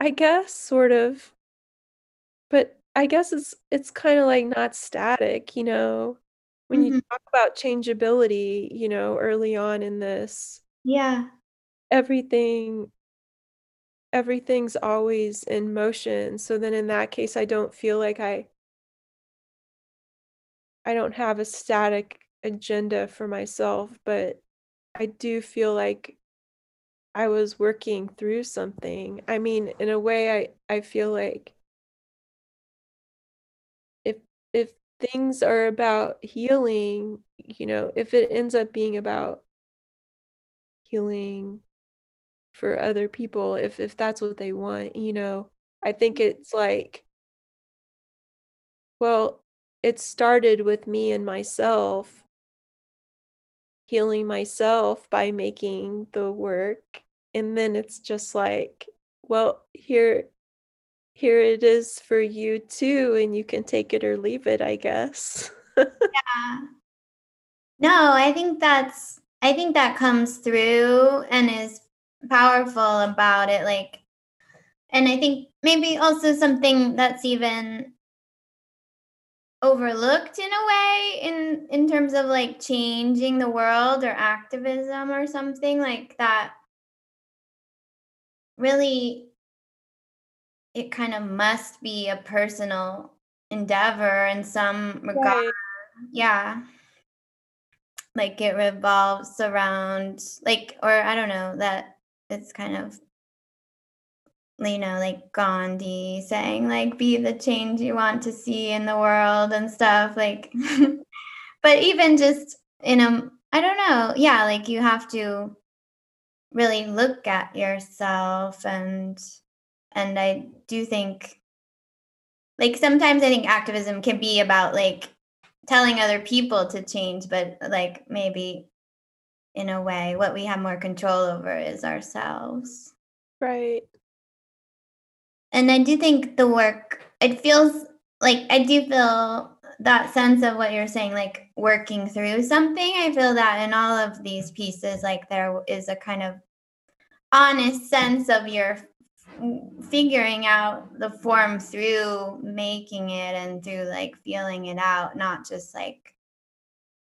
I guess, sort of. But I guess it's it's kinda, like, not static, you know? When you Mhm. talk about changeability, you know, early on in this Yeah. everything everything's always in motion, so then in that case, I don't feel like I I don't have a static agenda for myself, but I do feel like I was working through something. I mean, in a way, I I feel like if if things are about healing, you know, if it ends up being about healing for other people, if if that's what they want, you know, I think it's like well, it started with me and myself healing myself by making the work, and then it's just like, well, here here it is for you too, and you can take it or leave it, I guess. Yeah. No, I think that's I think that comes through and is powerful about it, like and I think maybe also something that's even overlooked in a way in in terms of, like, changing the world or activism or something like that really it kind of must be a personal endeavor in some regard. Right. Yeah. Like, it revolves around like or I don't know, that it's kind of you know, like Gandhi saying, like, "Be the change you want to see in the world," and stuff, like but even just in, a i don't know, yeah, like, you have to really look at yourself, and and I do think like, sometimes I think activism can be about, like, telling other people to change, but, like, maybe in a way, what we have more control over is ourselves. Right. And I do think the work it feels like I do feel that sense of what you're saying, like, working through something, I feel that in all of these pieces, like, there is a kind of honest sense of your figuring out the form through making it and through, like, feeling it out, not just, like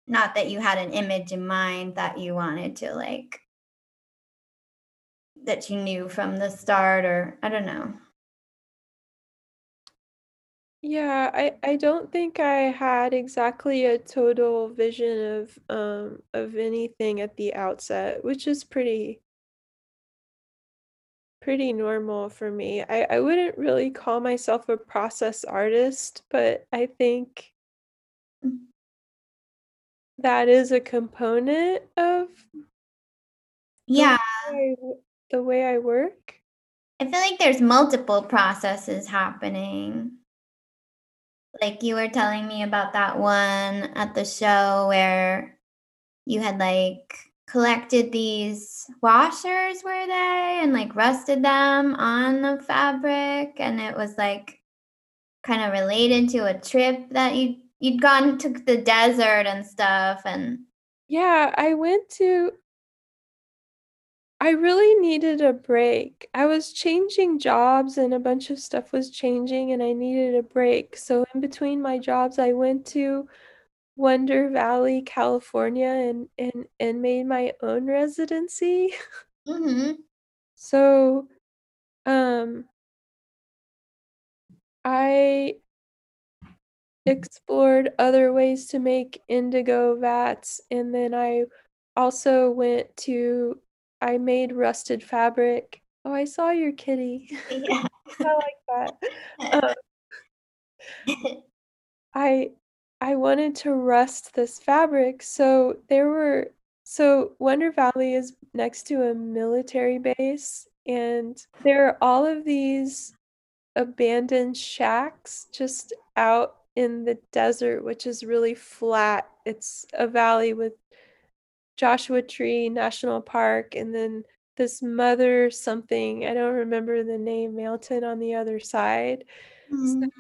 not that you had an image in mind that you wanted to, like that you knew from the start or I don't know. Yeah, I I don't think I had exactly a total vision of, um, of anything at the outset, which is pretty pretty normal for me. I I wouldn't really call myself a process artist, but I think that is a component of Yeah. the way I, the way I work. I feel like there's multiple processes happening. Like you were telling me about that one at the show where you had like collected these washers, were they? And like rusted them on the fabric. And it was like kind of related to a trip that you you'd gone to the desert and stuff and Yeah, I went to I really needed a break. I was changing jobs and a bunch of stuff was changing and I needed a break. So in between my jobs, I went to Wonder Valley, California and and and made my own residency. Mhm. So um I explored other ways to make indigo vats and then I also went to I made rusted fabric. Oh, I saw your kitty. Yeah. I like that. Um, I I wanted to rust this fabric, so there were so Wonder Valley is next to a military base, and there are all of these abandoned shacks just out in the desert, which is really flat. It's a valley with Joshua Tree National Park, and then this mother something, I don't remember the name, mountain on the other side. So Mhm.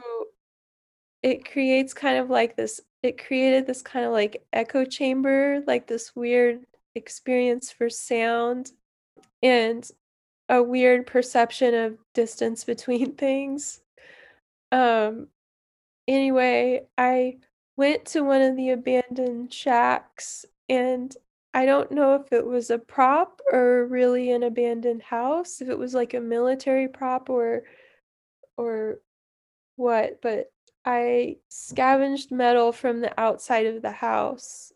It creates kind of like this, it created this kind of like echo chamber, like this weird experience for sound and a weird perception of distance between things. Um, anyway, I went to one of the abandoned shacks and I don't know if it was a prop or really an abandoned house, if it was like a military prop or or what, but I scavenged metal from the outside of the house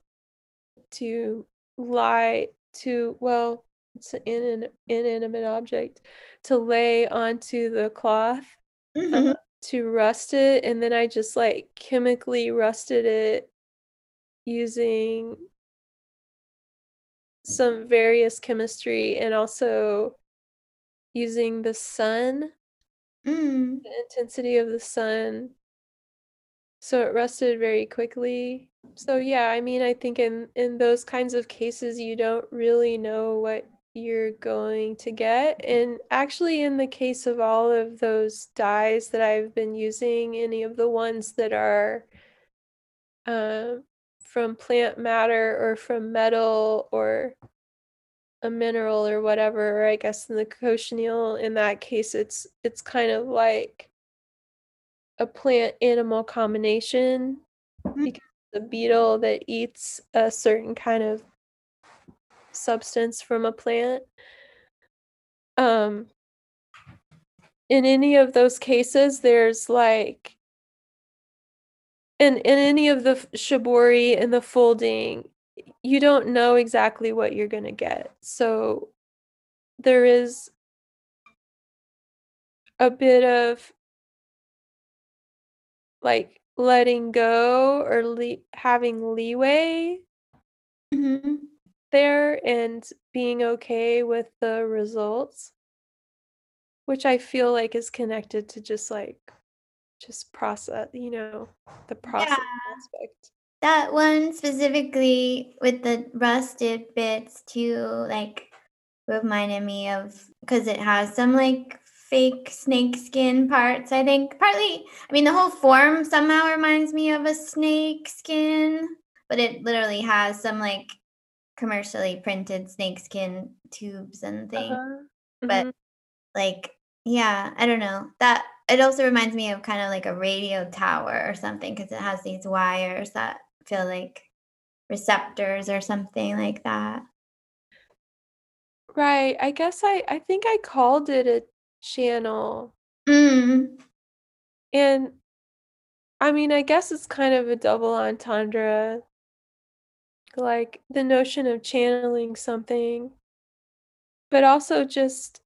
to lie to well, it's an inan inanimate object to lay onto the cloth, uh, Mhm. to rust it, and then I just, like, chemically rusted it using some various chemistry and also using the sun, Mm. the intensity of the sun, so it rusted very quickly. So, yeah, I mean, I think in in those kinds of cases, you don't really know what you're going to get, and actually in the case of all of those dyes that I've been using, any of the ones that are, um, from plant matter or from metal or a mineral or whatever, or I guess in the cochineal, in that case, it's it's kind of like a plant-animal combination Mm. because the beetle that eats a certain kind of substance from a plant. Um in any of those cases, there's like in in any of the shibori and the folding, you don't know exactly what you're gonna get, so there is a bit of like, letting go or le having leeway Mhm. there and being okay with the results. Which I feel like is connected to just, like just process you know, the Yeah. process aspect. That one specifically with the rusted bits too, like, reminded me of because it has some, like, fake snakeskin parts, I think. Partly I mean, the whole form somehow reminds me of a snakeskin, but it literally has some, like, commercially printed snakeskin tubes and things. Uh-huh. But, Mhm. like yeah, I don't know. That it also reminds me of kinda like a radio tower or something because it has these wires that feel like receptors or something like that. Right, I guess I I think I called it a channel. Mm. And I mean, I guess it's kind of a double entendre. Like, the notion of channeling something. But also just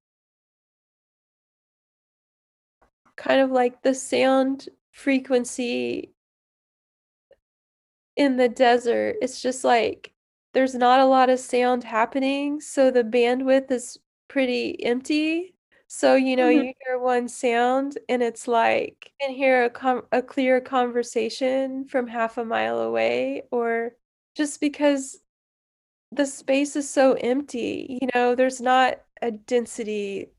kind of like the sound frequency in the desert, it's just like there's not a lot of sound happening, so the bandwidth is pretty empty. So, you know, Mhm. you hear one sound and it's like you can hear a com- a clear conversation from half a mile away or just because the space is so empty, you know, there's not a density.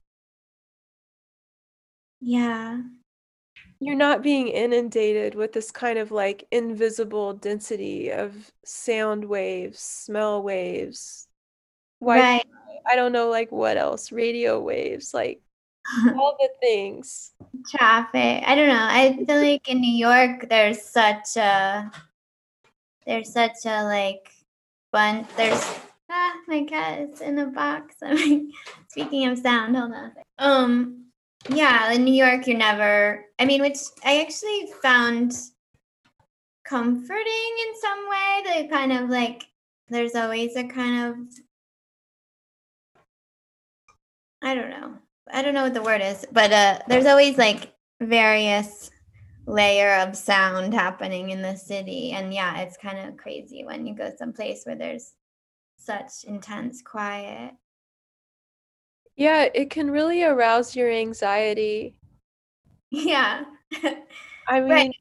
Yeah. You're not being inundated with this kind of like invisible density of sound waves, smell waves, Wi-Fi. Right. I don't know like what else, radio waves, like all the things. Traffic. I don't know. I feel like in New York there's such a there's such a like bunch there's ah my cat is in a box. I mean, speaking of sound, hold on. Um yeah, in New York you're never I mean, which I actually found comforting in some way. That kind of like there's always a kind of I don't know. I don't know what the word is, but uh there's always like various layer of sound happening in the city and yeah, it's kind of crazy when you go someplace where there's such intense quiet. Yeah, it can really arouse your anxiety. Yeah. I right. mean,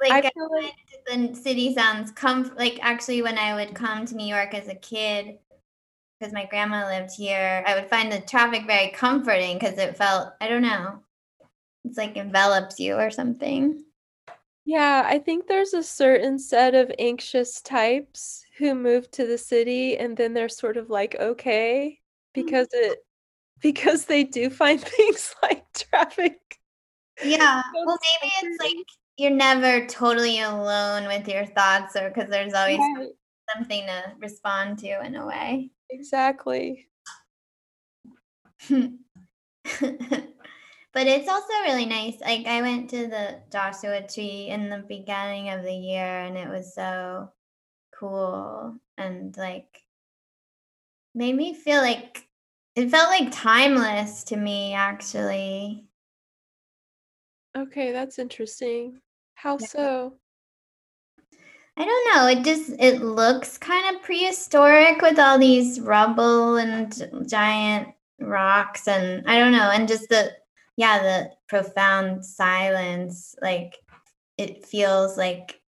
Like I I feel like the city sounds comf like actually when I would come to New York as a kid because my grandma lived here, I would find the traffic very comforting because it felt I don't know. It's like envelops you or something. Yeah, I think there's a certain set of anxious types who move to the city and then they're sort of like okay mm. because it because they do find things like traffic. Yeah. so Well, maybe it's like you're never totally alone with your thoughts or because there's always Right, something to respond to in a way. exactly. but it's also really nice. Like I went to the Joshua Tree in the beginning of the year and it was so cool and like made me feel like it felt like timeless to me actually. Okay, that's interesting. How so? I don't know. It just it looks kind of prehistoric with all these rubble and giant rocks and I don't know, and just the yeah, the profound silence. Like it feels like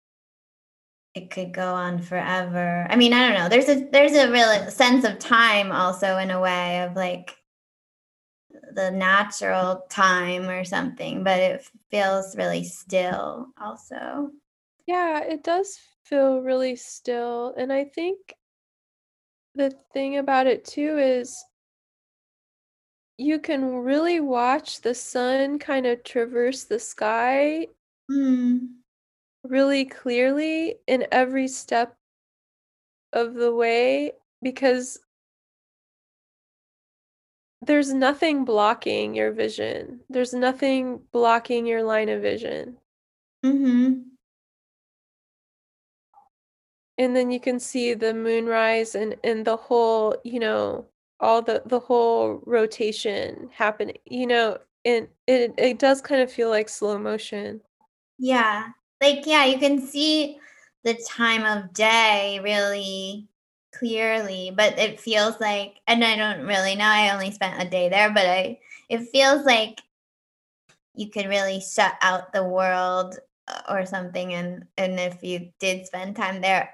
it could go on forever. I mean, I don't know. There's a there's a real sense of time also in a way of like the natural time or something, but it feels really still also. Yeah, it does feel really still. And I think the thing about it too is you can really watch the sun kind of traverse the sky Mm. really clearly in every step of the way because there's nothing blocking your vision. There's nothing blocking your line of vision. Mhm. And then you can see the moonrise and and the whole, you know, all the the whole rotation happening, you know, and it it does kind of feel like slow motion. Yeah. Like, yeah, you can see the time of day really clearly, but it feels like and I don't really know, I only spent a day there, but I it feels like you could really shut out the world uh, or something and and if you did spend time there,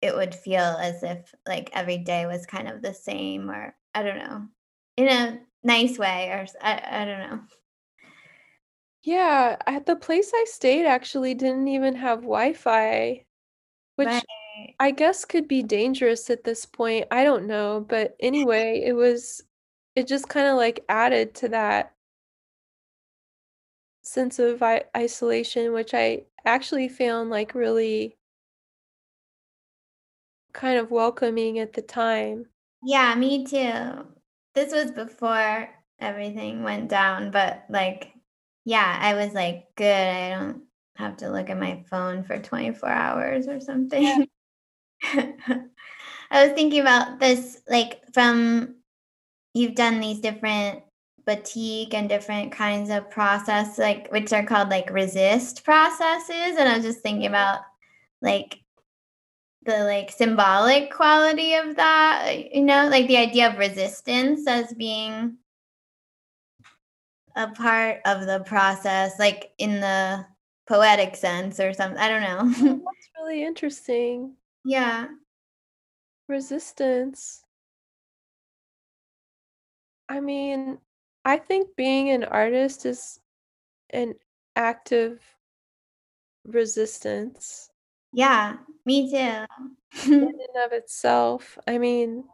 it would feel as if like every day was kind of the same or I don't know, in a nice way or I, I don't know. Yeah, at the place I stayed actually didn't even have Wi-Fi, which Right. I guess could be dangerous at this point. I don't know, but anyway, it was it just kind of like added to that sense of I isolation, which I actually found like really kind of welcoming at the time. Yeah, me too. This was before everything went down, but like, yeah, I was like, good. I don't have to look at my phone for 24 hours or Yeah. something. I was thinking about this, like, from you've done these different batik and different kinds of process, like, which are called like resist processes. And I was just thinking mm-hmm. about like the like symbolic quality of that, you know, like the idea of resistance as being a part of the process, like in the poetic sense or something. I don't know. That's really interesting. yeah. Resistance. I mean, I think being an artist is an active resistance Yeah. Me too. in and of itself. I mean,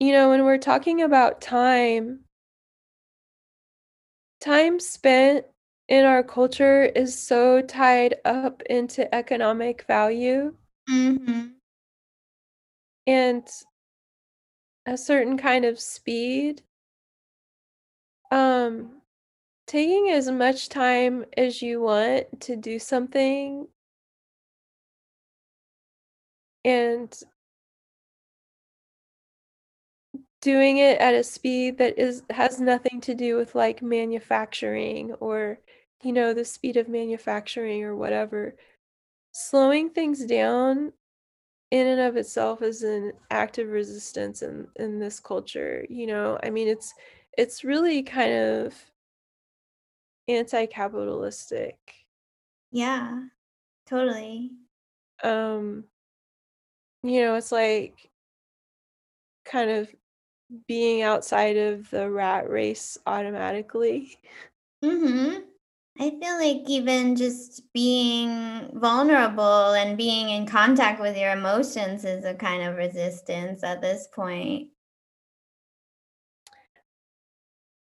you know, when we're talking about time, time spent in our culture is so tied up into economic value hmm and a certain kind of speed. Um, taking as much time as you want to do something and doing it at a speed that is has nothing to do with like manufacturing or you know the speed of manufacturing or whatever. Slowing things down in and of itself is an act of resistance in in this culture you know? I mean it's it's really kind of anti-capitalistic Yeah. Totally. um you know it's like kind of being outside of the rat race automatically hmm I feel like even just being vulnerable and being in contact with your emotions is a kind of resistance at this point.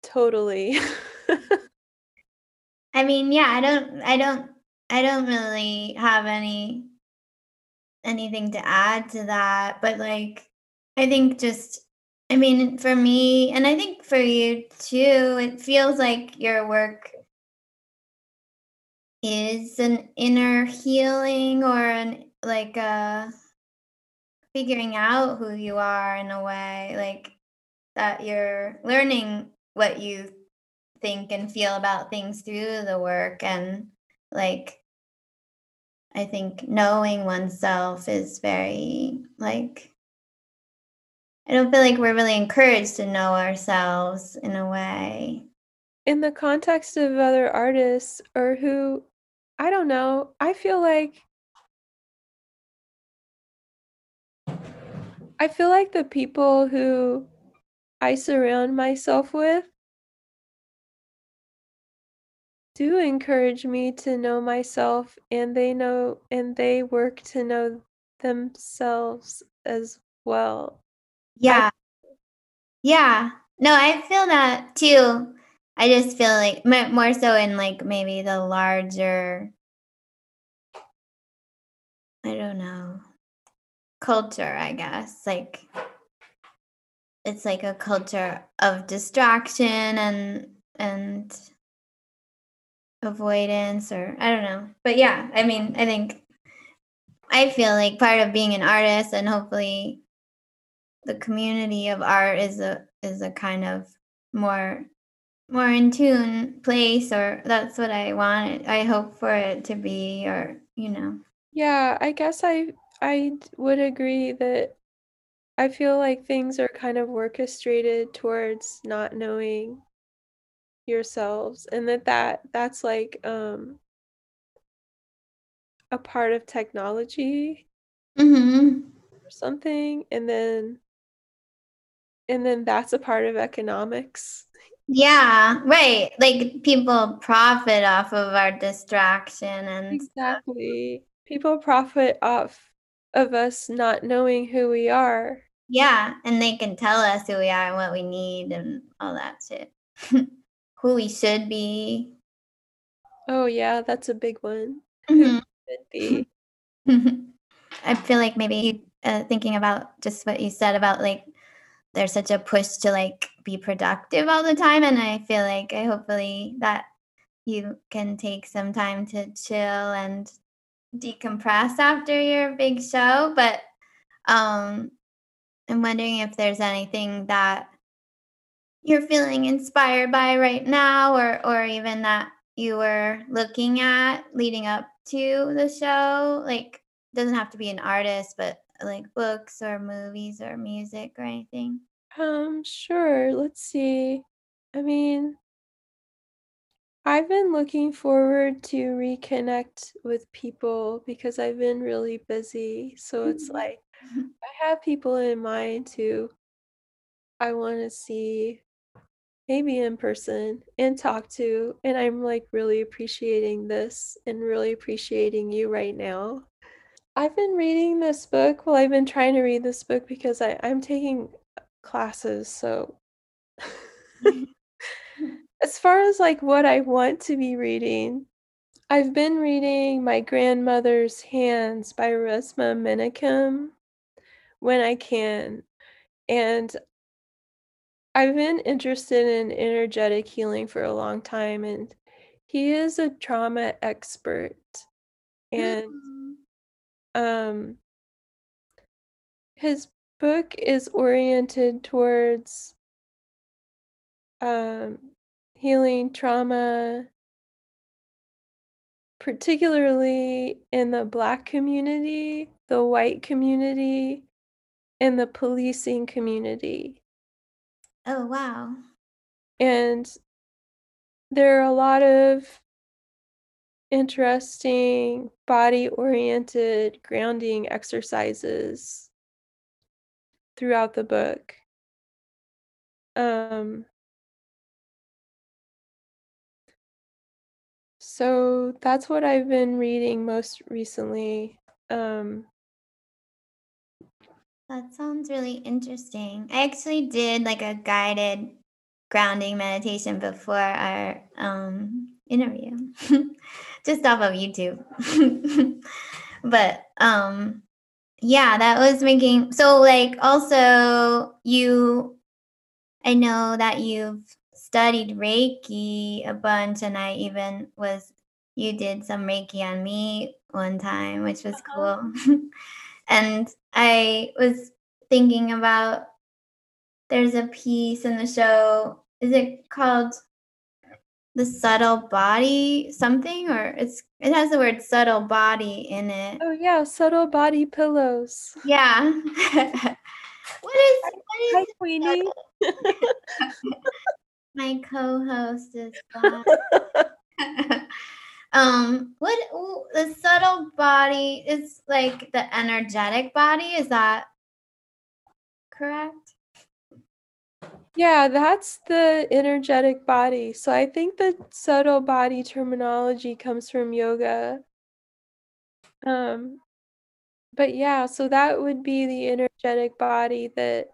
totally I mean, yeah, I don't I don't I don't really have any anything to add to that, but like I think just I mean, for me and I think for you too, it feels like your work is an inner healing or an like a figuring out who you are in a way, like that you're learning what you think and feel about things through the work and like I think knowing oneself is very like I don't feel like we're really encouraged to know ourselves in a way. in the context of other artists or who I don't know, I feel like I feel like the people who I surround myself with do encourage me to know myself and they know and they work to know themselves as well. I Yeah. Yeah. No, I feel that too. I just feel like more so in like maybe the larger I don't know, culture, I guess. Like it's like a culture of distraction and and avoidance or I don't know. But yeah, I mean, I think I feel like part of being an artist and hopefully the community of art is a is a kind of more more in tune place or that's what I want I hope for it to be or you know. yeah, I guess I I would agree that I feel like things are kind of orchestrated towards not knowing yourselves and that that that's like um a part of technology Mhm. or something and then and then that's a part of economics. Yeah, right. Like people profit off of our distraction and. Exactly. People profit off of us not knowing who we are. Yeah, and they can tell us who we are and what we need and all that shit. who we should be. Oh yeah, that's a big one. Who Mhm. should be. I feel like maybe uh, thinking about just what you said about like there's such a push to like be productive all the time and I feel like I hopefully that you can take some time to chill and decompress after your big show, but um I'm wondering if there's anything that you're feeling inspired by right now or or even that you were looking at leading up to the show? Like, doesn't have to be an artist, but like books or movies or music or anything? Um, sure. Let's see. I mean, I've been looking forward to reconnect with people because I've been really busy. So it's Mhm. like I have people in mind who I want to see maybe in person and talk to. And I'm like really appreciating this and really appreciating you right now. I've been reading this book. Well, I've been trying to read this book because I, I'm taking classes. So as far as like what I want to be reading, I've been reading My Grandmother's Hands by Resmaa Menakem when I can. And I've been interested in energetic healing for a long time, and he is a trauma expert. And Mm. um, his book is oriented towards um, healing trauma, particularly in the Black community, the white community, and the policing community. Oh, wow. And there are a lot of interesting body oriented grounding exercises throughout the book. Um, so that's what I've been reading most recently. Um, That sounds really interesting. I actually did like a guided grounding meditation before our um, interview, just off of YouTube. but um, yeah, that was making so like also you. I know that you've studied Reiki a bunch, and I even was you did some Reiki on me one time, which was Uh-huh. cool. and I was thinking about there's a piece in the show. Is it called The Subtle Body something or it's it has the word subtle body in it. oh yeah, subtle body pillows. Yeah. what is Hi, what is hi, Queenie. my co-host is gone. Um what ooh, the subtle body is like the energetic body is that correct? yeah, that's the energetic body. So I think the subtle body terminology comes from yoga. Um, but yeah, so that would be the energetic body that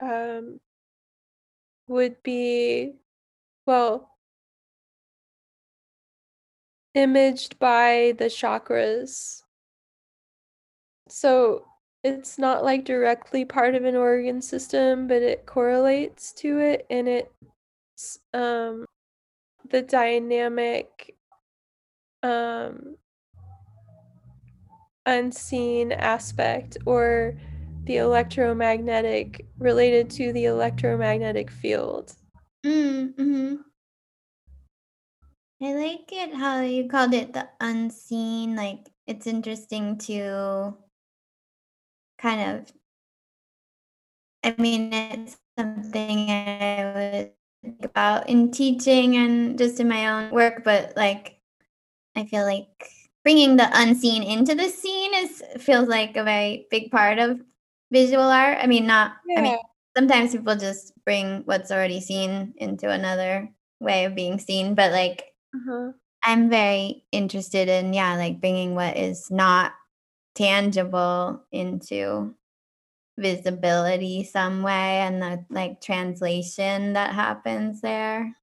um would be well imaged by the chakras. So it's not like directly part of an organ system, but it correlates to it and it's um the dynamic um unseen aspect or the electromagnetic related to the electromagnetic field. Mm, hmm I like it how you called it the unseen. Like it's interesting to kind of I mean it's something I would think about in teaching and just in my own work, but like I feel like bringing the unseen into the seen is feels like a very big part of visual art. I mean, not I mean, sometimes people just bring what's already seen into another way of being seen, but like Uh-huh. I'm very interested in yeah, like bringing what is not tangible into visibility some way and the like translation that happens there.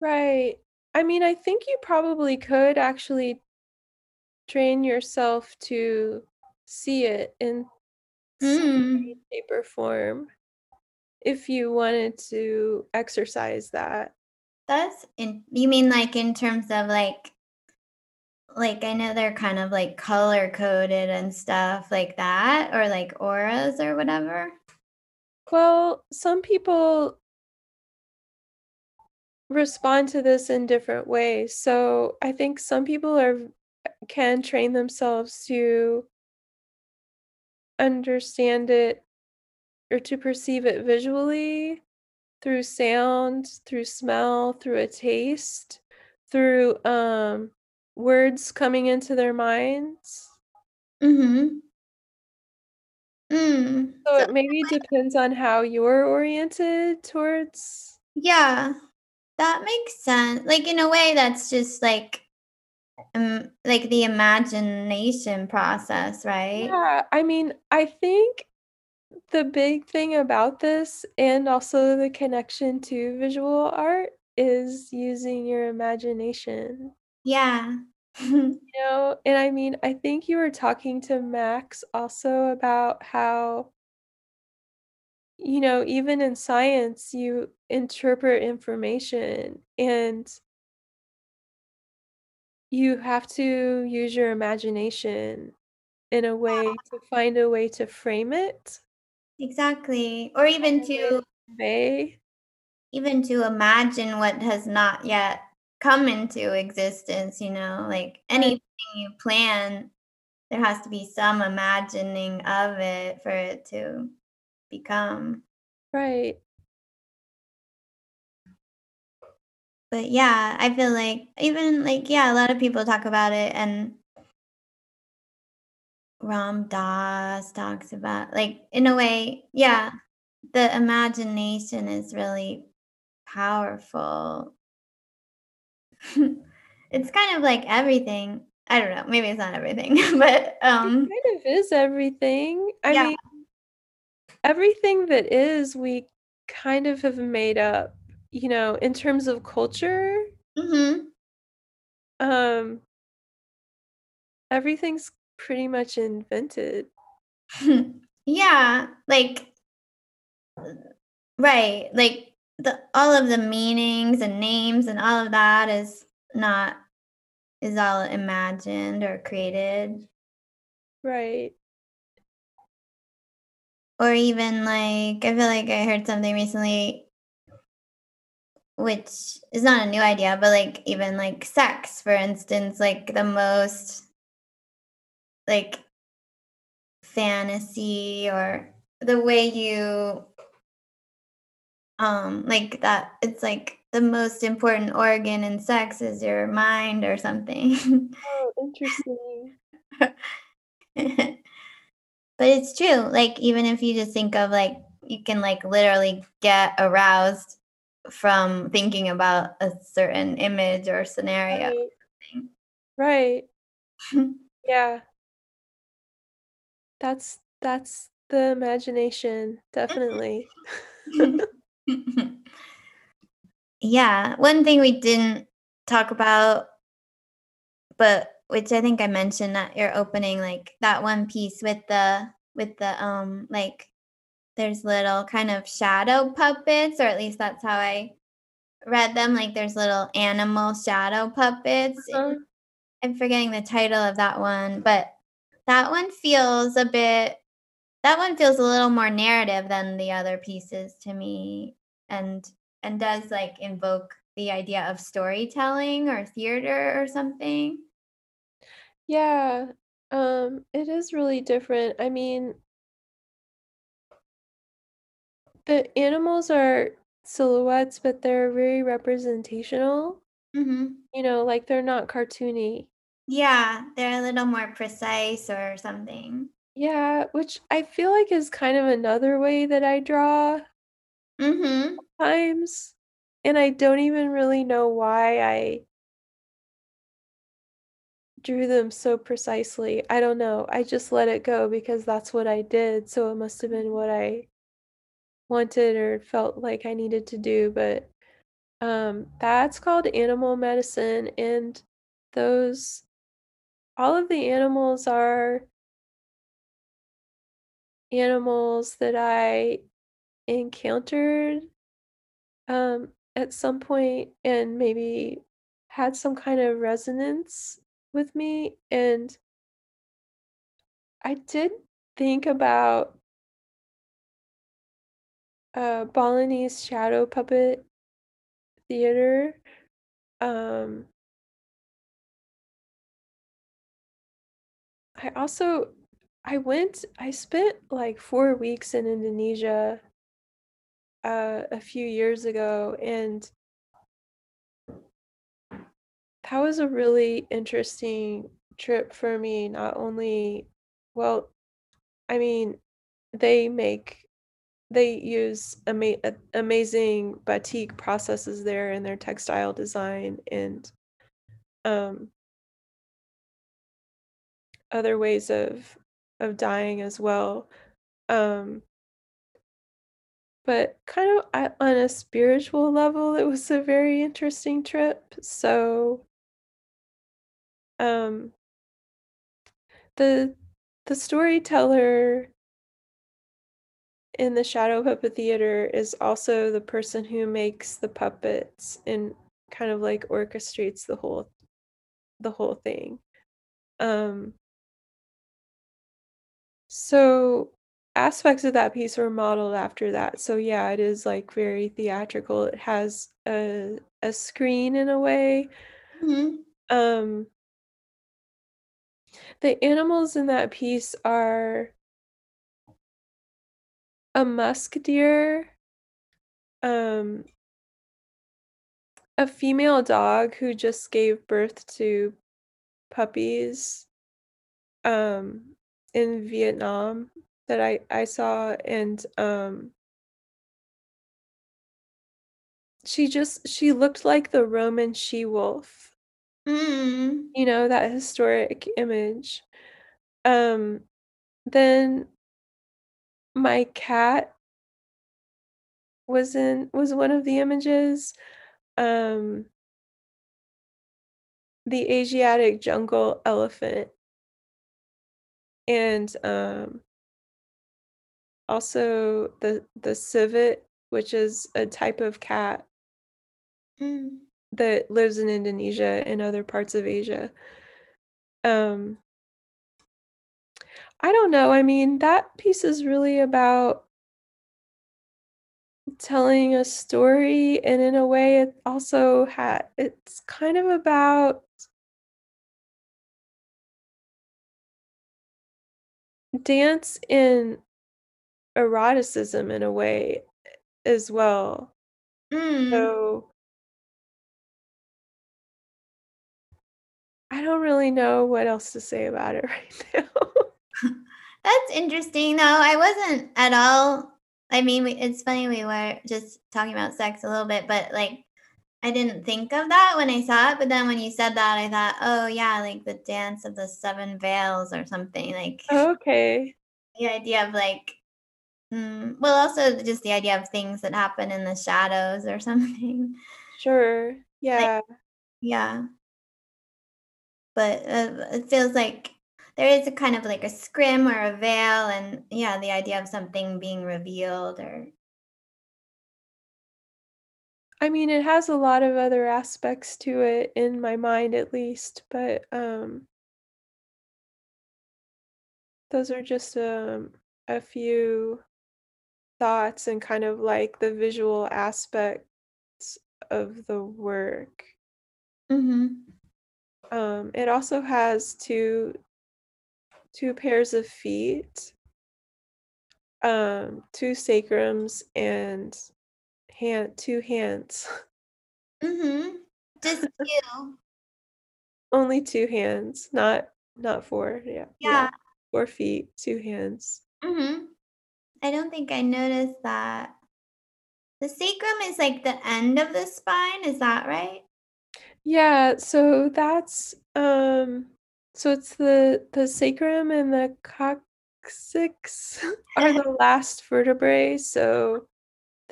Right. I mean, I think you probably could actually train yourself to see it in Mm. shape, or form if you wanted to exercise that. That's in you mean like in terms of like like I know they're kind of like color coded and stuff like that or like auras or whatever? Well, some people respond to this in different ways. So I think some people are can train themselves to understand it or to perceive it visually through sound, through smell, through a taste, through um words coming into their minds. Mm-hmm. Mm. So So it maybe depends on how you're oriented towards yeah, that makes sense. Like in a way that's just like um like the imagination process, right? Yeah, I mean, I think the big thing about this and also the connection to visual art is using your imagination. Yeah. You know, and I mean, I think you were talking to Max also about how, you know, even in science, you interpret information and you have to use your imagination in a way to find a way to frame it, Exactly. Or even to convey. even to imagine what has not yet come into existence, you know, like anything you plan, there has to be some imagining of it for it to become. right. But yeah, I feel like even like yeah, a lot of people talk about it and Ram Dass talks about like in a way, yeah, the imagination is really powerful. it's kind of like everything. I don't know, maybe it's not everything, but It um kind of is everything. I yeah. mean, everything that is, we kind of have made up, you know, in terms of culture, Mhm. um, everything's pretty much invented. yeah, like right, like the all of the meanings and names and all of that is not is all imagined or created. Right. Or even like I feel like I heard something recently which is not a new idea, but like even like sex, for instance, like the most like fantasy or the way you um like that it's like the most important organ in sex is your mind or something. Oh, interesting. But it's true, like, even if you just think of, like you can, like, literally get aroused from thinking about a certain image or scenario. Right. Right. Yeah. That's that's the imagination, definitely. Yeah, one thing we didn't talk about, but which I think I mentioned at your opening, like, that one piece with the with the, um, like, there's little kind of shadow puppets, or at least that's how I read them, like, there's little animal shadow puppets. Uh-huh. I'm forgetting the title of that one, but that one feels a bit that one feels a little more narrative than the other pieces to me and and does, like, invoke the idea of storytelling or theater or something. Yeah. Um, it is really different. I mean, the animals are silhouettes, but they're very representational. Mhm. You know, like they're not cartoony. Yeah, they're a little more precise or something. Yeah, which I feel like is kind of another way that I draw Mhm. times, and I don't even really know why I drew them so precisely. I don't know. I just let it go because that's what I did, so it must have been what I wanted or felt like I needed to do, but um that's called animal medicine and those all of the animals are animals that I encountered um, at some point and maybe had some kind of resonance with me. And I did think about uh, Balinese shadow puppet theater. Um, I also I went I spent, like, 4 weeks in Indonesia uh, a few years ago, and that was a really interesting trip for me, not only well, I mean, they make they use ama amazing batik processes there in their textile design and, um other ways of of dying as well, um but kind of on a spiritual level, it was a very interesting trip, so um the the storyteller in the shadow puppet theater is also the person who makes the puppets and kind of, like, orchestrates the whole the whole thing, um so, aspects of that piece were modeled after that, so yeah, it is, like, very theatrical, it has a a screen in a way. Mhm. Um the animals in that piece are a musk deer um a female dog who just gave birth to puppies, um, in Vietnam that I I saw, and, um she just she looked like the Roman she-wolf. Mm. You know, that historic image. Um, then my cat was in was one of the images, um the Asiatic jungle elephant and, um also the the civet, which is a type of cat Mm. that lives in Indonesia and other parts of Asia. Um I don't know, I mean, that piece is really about telling a story, and in a way it also ha it's kind of about dance in eroticism in a way, as well. Mm. So I don't really know what else to say about it right now. That's interesting, no, I wasn't at all I mean, it's funny we were just talking about sex a little bit, but, like, I didn't think of that when I saw it, but then when you said that, I thought, "Oh, yeah, like, the dance of the 7 veils or something," like Okay. the idea of, like mm, well, also just the idea of things that happen in the shadows or something. Sure, Like yeah. yeah. But, uh, it feels like there is a kind of, like, a scrim or a veil and, yeah, the idea of something being revealed or I mean, it has a lot of other aspects to it, in my mind at least, but, um those are just, um, a few thoughts and kind of, like, the visual aspects of the work. Mhm. Um, it also has 2 2 pairs of feet um, 2 sacrums and hand 2 hands. Mhm. Just 2? Only 2 hands, not not 4, yeah, yeah, Yeah. 4 feet, 2 hands. Mhm. I don't think I noticed that. The sacrum is, like, the end of the spine, is that right? Yeah, so that's, um so it's the the sacrum and the coccyx are the last vertebrae, so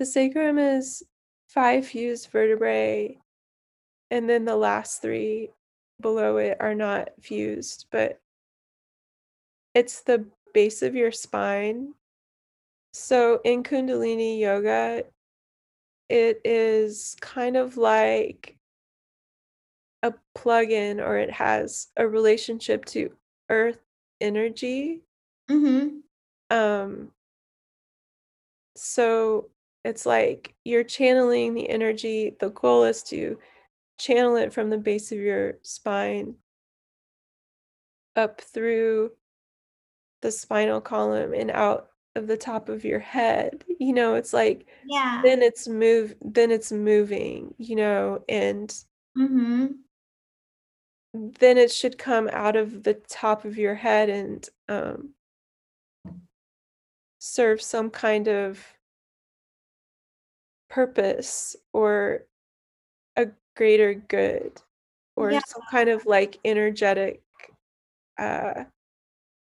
the sacrum is 5 fused vertebrae, and then the last 3 below it are not fused, but it's the base of your spine. So in Kundalini yoga it is kind of like a plug-in or it has a relationship to earth energy. Mhm. Um so it's like you're channeling the energy the goal is to channel it from the base of your spine up through the spinal column and out of the top of your head. You know, it's like Yeah. then it's move then it's moving, you know, and Mhm. then it should come out of the top of your head and um serve some kind of purpose or a greater good or Yeah. some kind of like energetic uh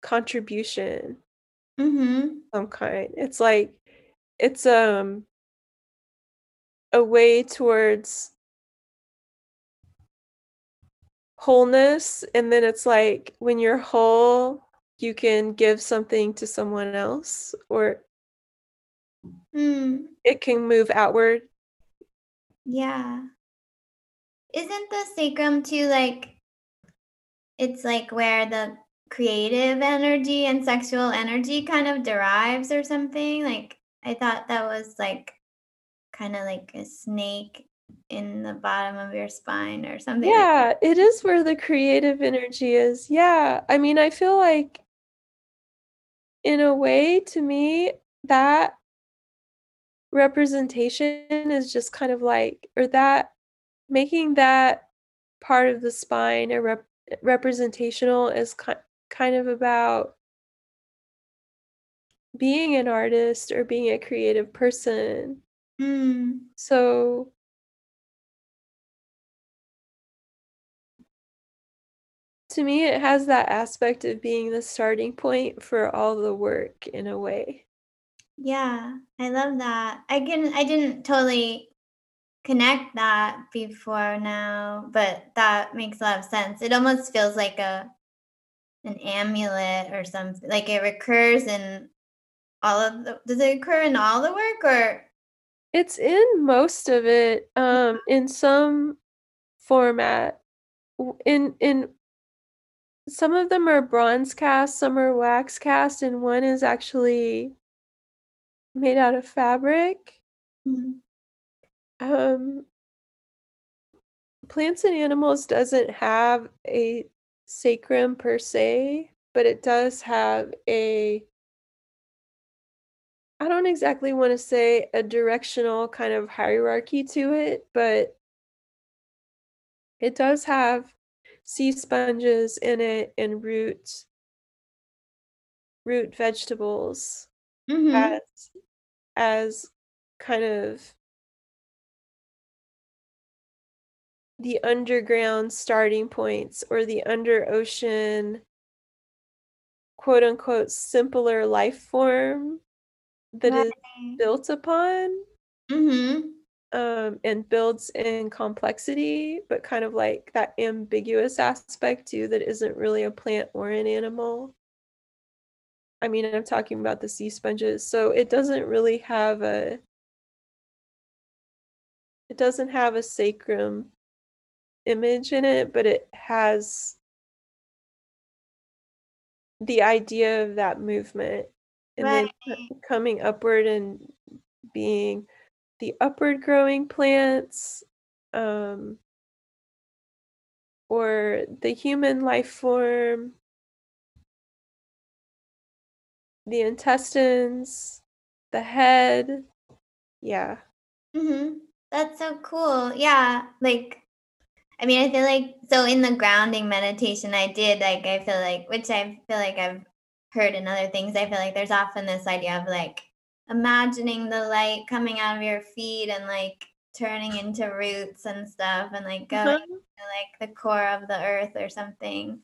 contribution Mhm. some kind. It's like it's um a way towards wholeness and then it's like when you're whole you can give something to someone else or Mm. it can move outward. Yeah. Isn't the sacrum too like it's like where the creative energy and sexual energy kind of derives or something? Like I thought that was like kind of like a snake in the bottom of your spine or something like Yeah, it is where the creative energy is. Yeah. I mean, I feel like in a way to me that representation is just kind of like or that making that part of the spine a rep- representational is ki- kind of about being an artist or being a creative person. Mm. So to me it has that aspect of being the starting point for all the work in a way. Yeah, I love that. I can I didn't totally connect that before now, but that makes a lot of sense. It almost feels like a an amulet or something. Like it recurs in all of the does it occur in all the work or It's in most of it um in some format. In in some of them are bronze cast, some are wax cast, and one is actually made out of fabric. Mhm. Um, Plants and Animals doesn't have a sacrum per se, but it does have a I don't exactly want to say a directional kind of hierarchy to it, but it does have sea sponges in it and root root vegetables Mhm. as as kind of the underground starting points or the under ocean quote unquote simpler life form that is Right. built upon Mhm. um, and builds in complexity, but kind of like that ambiguous aspect too that isn't really a plant or an animal. I mean, I'm talking about the sea sponges, so it doesn't really have a it doesn't have a sacrum image in it, but it has the idea of that movement and then Right. c- coming upward and being the upward growing plants um or the human life form the intestines the head yeah Mhm. That's so cool. Yeah, like I mean, I feel like so in the grounding meditation I did, like I feel like which I feel like I've heard in other things, I feel like there's often this idea of like imagining the light coming out of your feet and like turning into roots and stuff and like going uh-huh. to like the core of the earth or something.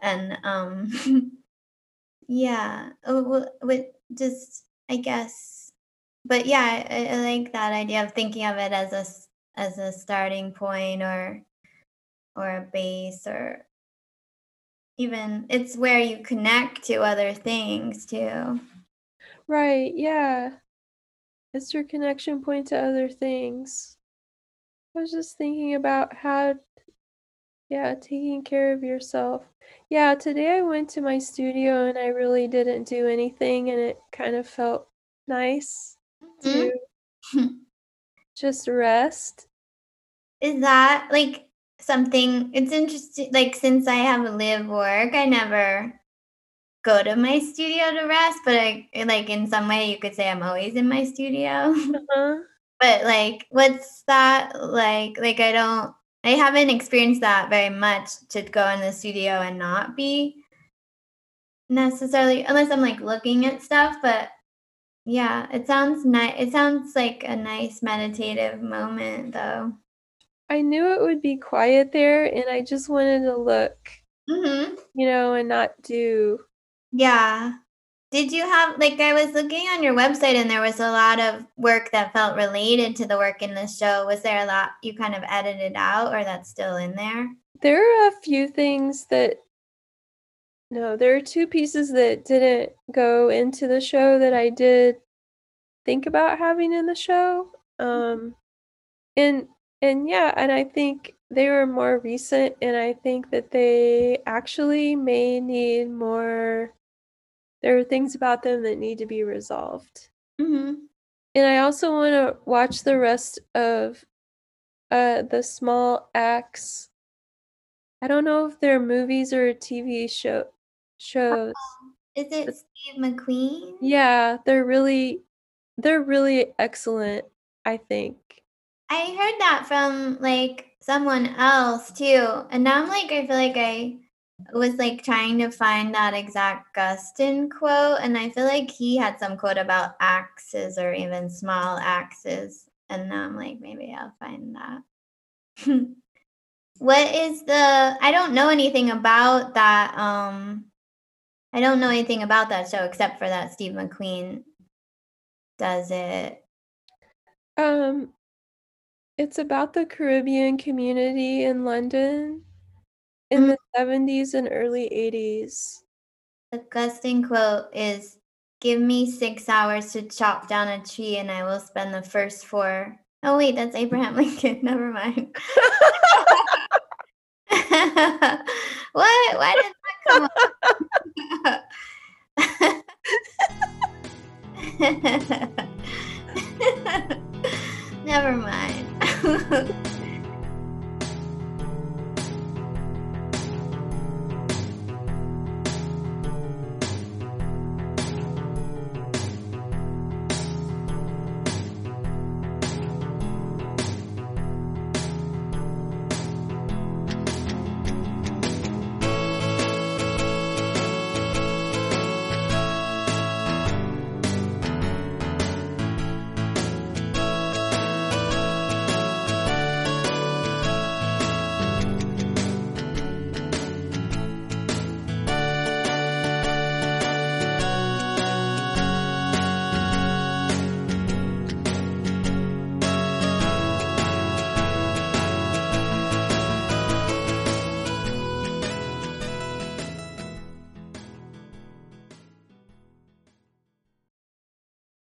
And um yeah, oh, w- with just I guess but yeah, I, I like that idea of thinking of it as a as a starting point or or a base or even it's where you connect to other things too. right yeah it's your connection point to other things i was just thinking about how Yeah, taking care of yourself. Yeah, today I went to my studio and I really didn't do anything, and it kind of felt nice Mhm. to just rest. Is that like something it's interesting like since I have a live work, I never go to my studio to rest, but I, like in some way you could say I'm always in my studio. Uh-huh. but like what's that like like I don't I haven't experienced that very much to go in the studio and not be necessarily unless I'm like looking at stuff, but yeah, it sounds nice. It sounds like a nice meditative moment though. I knew it would be quiet there and I just wanted to look. Mm-hmm. You know, and not do Yeah. Did you have like I was looking on your website and there was a lot of work that felt related to the work in the show. Was there a lot you kind of edited out or that's still in there? There are a few things that no, there are two pieces that didn't go into the show that I did think about having in the show. Um and and yeah, and I think they were more recent and I think that they actually may need more there are things about them that need to be resolved. Mm-hmm. And I also want to watch the rest of uh, the Small Axe. I don't know if they're movies or TV show shows. Um, is it but, Steve McQueen? Yeah, they're really they're really excellent, I think. I heard that from like someone else too. And now I'm like I feel like I was like trying to find that exact Guston quote, and I feel like he had some quote about axes or even small axes. And now I'm like, maybe I'll find that. what is the I don't know anything about that. Um I don't know anything about that show except for that Steve McQueen does it. Um it's about the Caribbean community in London in mm. the 70s and early 80s. The Guston quote is Give me six hours to chop down a tree and I will spend the first four. Oh, wait, that's Abraham Lincoln. Never mind. what? Why did that come up? Never mind.